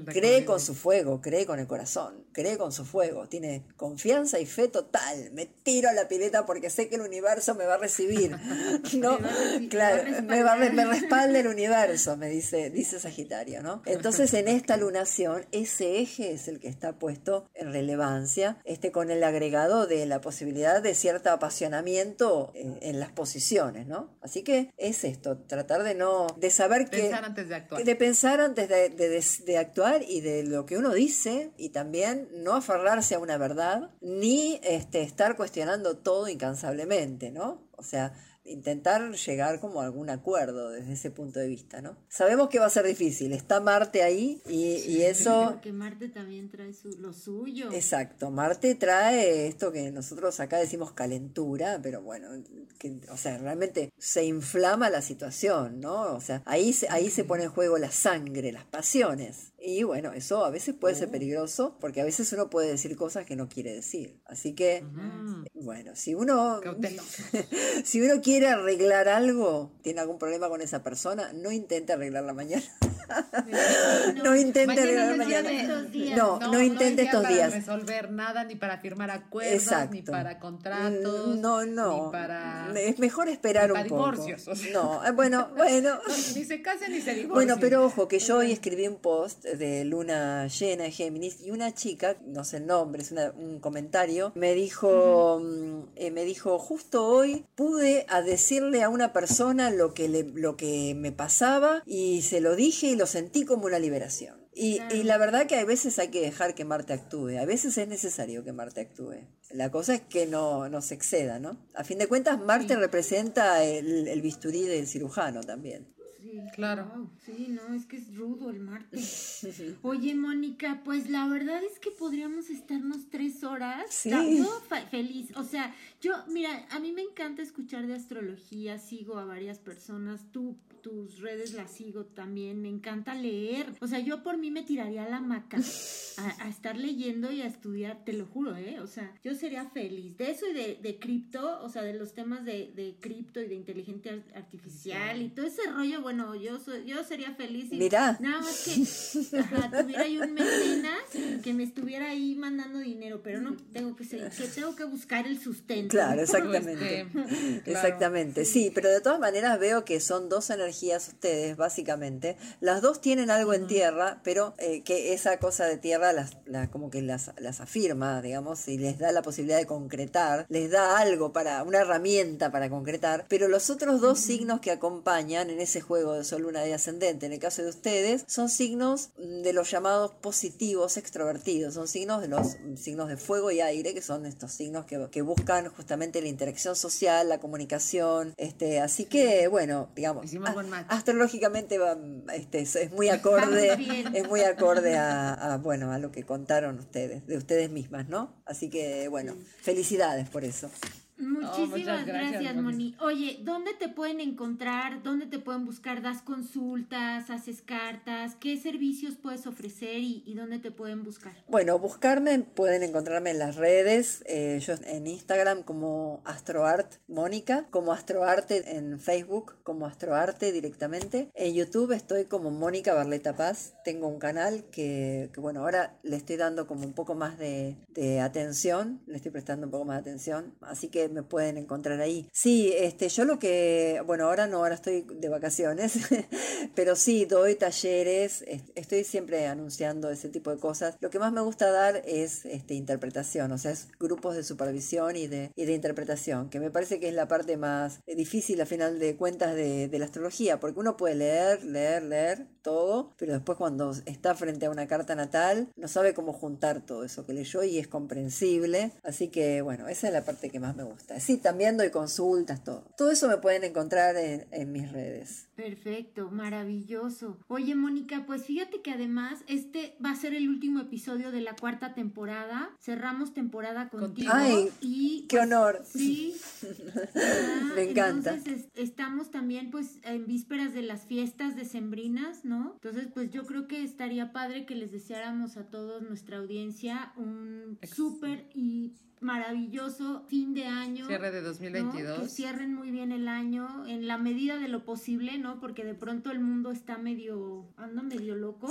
Speaker 4: cree con su fuego, cree con el corazón, cree con su fuego, tiene confianza y fe total, me tiro a la pileta porque sé que el universo me va a recibir, (laughs) ¿no? claro, me, va, me respalda el universo, me dice, dice Sagitario, ¿no? Entonces en esta lunación, ese eje es el que está puesto en relevancia, este con el agregado de la posibilidad de cierto apasionamiento en, las posiciones, ¿no? Así que es esto, tratar de no, de saber
Speaker 2: que... Pensar antes de actuar.
Speaker 4: De pensar antes de, actuar y de lo que uno dice y también no aferrarse a una verdad ni este, estar cuestionando todo incansablemente, ¿no? O sea, intentar llegar como a algún acuerdo desde ese punto de vista, ¿no? Sabemos que va a ser difícil, está Marte ahí y, eso...
Speaker 3: Porque Marte también trae lo suyo.
Speaker 4: Exacto, Marte trae esto que nosotros acá decimos calentura, pero bueno, que, o sea, realmente se inflama la situación, ¿no? O sea, ahí, ahí se pone en juego la sangre, las pasiones. Y bueno, eso a veces puede ser oh. peligroso porque a veces uno puede decir cosas que no quiere decir. Así que, bueno, si uno, (laughs) si uno quiere arreglar algo, tiene algún problema con esa persona, no intente arreglarla mañana. (laughs) no, intente arreglarla mañana. No, no, intente estos días.
Speaker 2: No resolver nada, ni para firmar acuerdos, ni para contratos.
Speaker 4: No, no. Es mejor esperar un poco. No, eh, bueno, (laughs) bueno.
Speaker 2: ni se casen ni se divorcian.
Speaker 4: Bueno, pero ojo, que yo hoy escribí un post de luna llena de Géminis y una chica, no sé el nombre, es un comentario, me dijo, mm, eh, me dijo, justo hoy pude a decirle a una persona lo que, le, lo que me pasaba y se lo dije y lo sentí como una liberación. Y, y, la verdad que a veces hay que dejar que Marte actúe, a veces es necesario que Marte actúe. La cosa es que no, no se exceda, ¿no? A fin de cuentas, Marte representa el, el bisturí del cirujano también.
Speaker 2: Claro.
Speaker 3: sí, no, es que es rudo el martes. (laughs) Oye, Mónica, pues la verdad es que podríamos estarnos tres horas. Sí. Yo feliz. O sea, yo, mira, a mí me encanta escuchar de astrología, sigo a varias personas, tú tus redes las sigo también, me encanta leer. O sea, yo por mí me tiraría a la maca a, estar leyendo y a estudiar, te lo juro, ¿eh? O sea, yo sería feliz. De eso y de, de cripto, o sea, de los temas de, de cripto y de inteligencia artificial y todo ese rollo, bueno, yo yo sería feliz. Y
Speaker 4: Mira.
Speaker 3: Nada más que tuviera ahí un mecenas que me estuviera ahí mandando dinero, pero no, tengo que, ser, que tengo que buscar el sustento.
Speaker 4: Claro, (laughs) exactamente. Exactamente, sí, pero de todas maneras veo que son dos energías ustedes, básicamente. Las dos tienen algo en tierra, pero eh, que esa cosa de tierra las, como que las, las afirma, digamos, y les da la posibilidad de concretar, les da algo para, una herramienta para concretar, pero los otros dos signos que acompañan en ese juego de Sol, Luna y Ascendente, en el caso de ustedes, son signos de los llamados positivos extrovertidos, son signos de los signos de fuego y aire, que son estos signos que, que buscan justamente la interacción social, la comunicación, este, así que, bueno, digamos, Astrológicamente este, (laughs) es muy acorde, es muy acorde a, bueno, a lo que contaron ustedes, de ustedes mismas, ¿no? Así que bueno, felicidades por eso.
Speaker 3: Muchísimas gracias, Moni. Oye, ¿dónde te pueden encontrar? ¿Dónde te pueden buscar? ¿Das consultas? ¿Haces cartas? ¿Qué servicios puedes ofrecer y, dónde te pueden buscar?
Speaker 4: Bueno, buscarme, pueden encontrarme en las redes. Eh, yo en Instagram como Astroart Mónica, como Astroarte en Facebook, como Astroarte directamente. En YouTube estoy como Mónica Barleta Paz. Tengo un canal que, bueno, ahora le estoy dando como un poco más de, de atención, le estoy prestando un poco más de atención. Así que me pueden encontrar ahí. Sí, este, yo lo que, bueno, ahora no, ahora estoy de vacaciones, (laughs) pero sí, doy talleres, estoy siempre anunciando ese tipo de cosas. Lo que más me gusta dar es este, interpretación, o sea, es grupos de supervisión y de, y de interpretación, que me parece que es la parte más difícil a final de cuentas de, de la astrología, porque uno puede leer, leer, leer todo, pero después cuando está frente a una carta natal, no sabe cómo juntar todo eso que leyó y es comprensible. Así que, bueno, esa es la parte que más me gusta. Sí, también doy consultas, todo. Todo eso me pueden encontrar en, mis redes.
Speaker 3: Perfecto, maravilloso. Oye, Mónica, pues fíjate que además este va a ser el último episodio de la cuarta temporada. Cerramos temporada contigo.
Speaker 4: Ay, y qué pues, honor.
Speaker 3: Sí. (laughs)
Speaker 4: me encanta.
Speaker 3: Entonces estamos también pues en vísperas de las fiestas decembrinas, ¿no? Entonces pues yo creo que estaría padre que les deseáramos a todos nuestra audiencia un súper y maravilloso fin de año.
Speaker 2: Cierre de 2022.
Speaker 3: Que cierren muy bien el año en la medida de lo posible, ¿no? Porque de pronto el mundo está medio, anda medio loco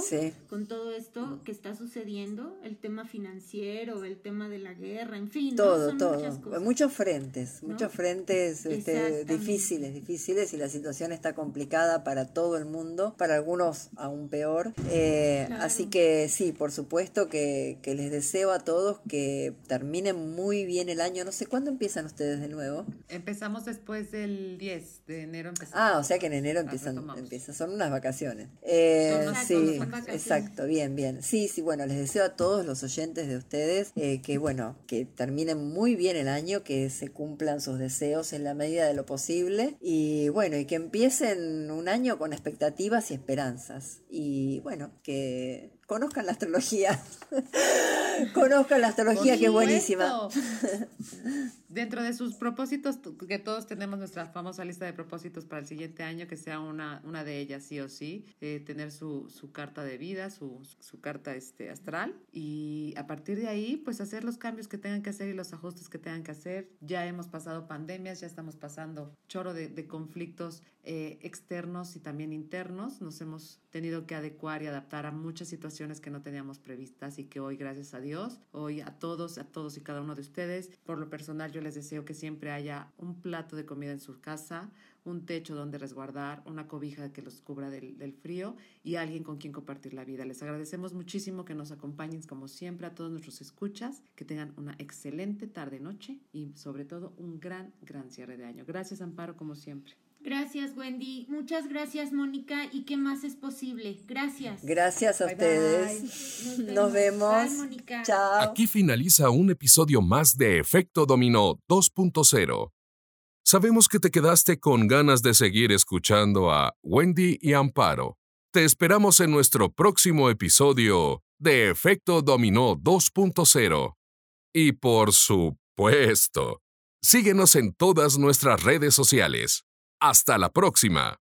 Speaker 3: con todo esto que está sucediendo, el tema financiero, el tema de la guerra, en fin.
Speaker 4: Todo, todo. Muchos frentes, muchos frentes este, difíciles, difíciles y la situación está complicada para todo el mundo, para algunos aún peor. Eh, así que sí, por supuesto que, que les deseo a todos que terminen muy bien el año. No sé cuándo empiezan ustedes de nuevo.
Speaker 2: Empezamos después del 10 de enero. Empezamos.
Speaker 4: Ah, o sea que en enero empiezan, empiezan son unas vacaciones. Eh, sí, exacto, bien, bien. Sí, sí, bueno, les deseo a todos los oyentes de ustedes eh, que, bueno, que terminen muy bien el año, que se cumplan sus deseos en la medida de lo posible y, bueno, y que empiecen un año con expectativas y esperanzas. Y, bueno, que conozcan la astrología. (laughs) conozcan la astrología, que es buenísima. (laughs)
Speaker 2: Dentro de sus propósitos, que todos tenemos nuestra famosa lista de propósitos para el siguiente año, que sea una, una de ellas sí o sí, eh, tener su, su, carta de vida, su, su, carta este, astral, y a partir de ahí, pues hacer los cambios que tengan que hacer y los ajustes que tengan que hacer. Ya hemos pasado pandemias, ya estamos pasando choro de, de conflictos eh, externos y también internos. Nos hemos tenido que adecuar y adaptar a muchas situaciones que no teníamos previstas y que hoy, gracias a Dios, hoy a todos, a todos y cada uno de ustedes, por lo personal yo les deseo que siempre haya un plato de comida en su casa, un techo donde resguardar, una cobija que los cubra del, del, frío y alguien con quien compartir la vida. Les agradecemos muchísimo que nos acompañen como siempre a todos nuestros escuchas, que tengan una excelente tarde, noche y sobre todo un gran, gran cierre de año. Gracias Amparo como siempre.
Speaker 3: Gracias, Wendy. Muchas gracias, Mónica. ¿Y qué más es posible? Gracias.
Speaker 4: Gracias a ustedes. Nos vemos. Chao.
Speaker 1: Aquí finaliza un episodio más de Efecto Dominó 2.0. Sabemos que te quedaste con ganas de seguir escuchando a Wendy y Amparo. Te esperamos en nuestro próximo episodio de Efecto Dominó 2.0. Y por supuesto, síguenos en todas nuestras redes sociales. Hasta la próxima.